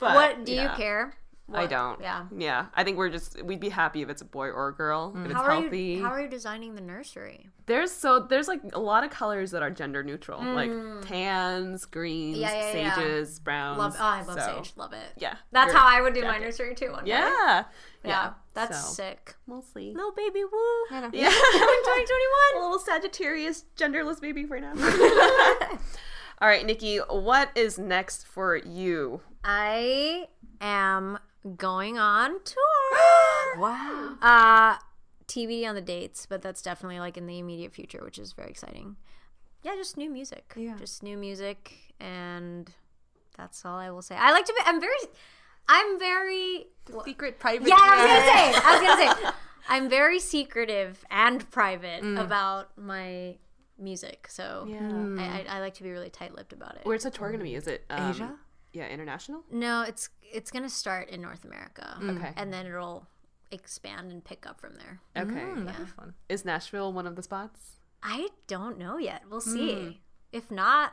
But what do you yeah. care? I don't. yeah. Yeah. I think we're just we'd be happy if it's a boy or a girl. If it's How are healthy. you? How are you designing the nursery? There's so there's like a lot of colors that are gender neutral, like tans, greens, Mm. Yeah, yeah, yeah. sages, browns. Love. Oh, I love So, sage. Love it. Yeah, That's how I would do my nursery too. One day. Yeah, Yeah. That's so, sick. We'll see. Little baby woo. Yeah, In 2021. a little Sagittarius genderless baby for now. All right, Nikki, what is next for you? I am going on tour. Wow. uh TBD on the dates, but that's definitely like in the immediate future, which is very exciting. Yeah, just new music. Yeah. Just new music and that's all I will say. I like to be I'm very I'm very Secret private. Yeah, I was gonna say. I was gonna say. I'm very secretive and private Mm. about my music, so Yeah. I, I, I like to be really tight-lipped about it. Where's the tour gonna be? Is it um, Asia? Yeah, international. No, it's it's gonna start in North America, mm. Okay. and then it'll expand and pick up from there. Okay. Mm, That'd be fun. Is Nashville one of the spots? I don't know yet. We'll see. Mm. If not,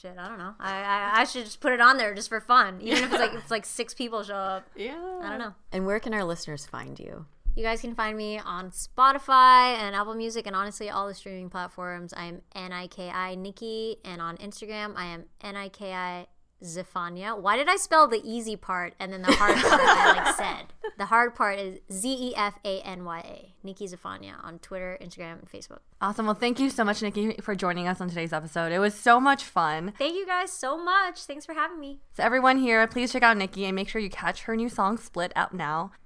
shit, I don't know. I, I I should just put it on there just for fun, even if it's like it's like six people show up. Yeah. I don't know. And where can our listeners find you? You guys can find me on Spotify and Apple Music and honestly all the streaming platforms. I am N I K I Niki and on Instagram I am N I K I Zefanya. Why did I spell the easy part and then the hard part I like said? The hard part is Z E F A N Y A. Niki Zefanya on Twitter, Instagram, and Facebook. Awesome. Well, thank you so much, Niki, for joining us on today's episode. It was so much fun. Thank you guys so much. Thanks for having me. So, everyone here, please check out Niki and make sure you catch her new song, Split, out now.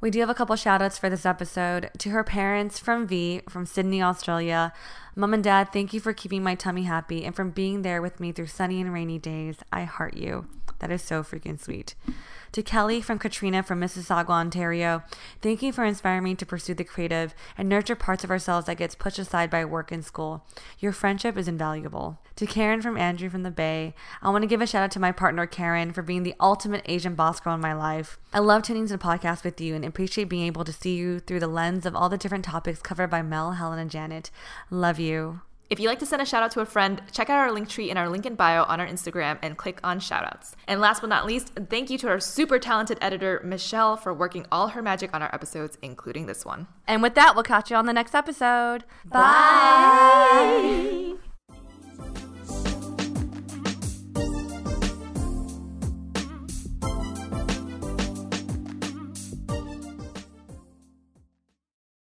We do have a couple shout outs for this episode. To her parents from V from Sydney, Australia. Mom and Dad, thank you for keeping my tummy happy and from being there with me through sunny and rainy days. I heart you. That is so freaking sweet. To Kelly from Katrina from Mississauga, Ontario, thank you for inspiring me to pursue the creative and nurture parts of ourselves that gets pushed aside by work and school. Your friendship is invaluable. To Karen from Andrew from the Bay, I want to give a shout out to my partner Karen for being the ultimate Asian boss girl in my life. I love tuning to the podcast with you and appreciate being able to see you through the lens of all the different topics covered by Mel, Helen, and Janet. Love you. If you'd like to send a shout out to a friend, check out our link tree in our link in bio on our Instagram and click on shoutouts. And last but not least, thank you to our super talented editor, Michelle, for working all her magic on our episodes, including this one. And with that, we'll catch you on the next episode. Bye.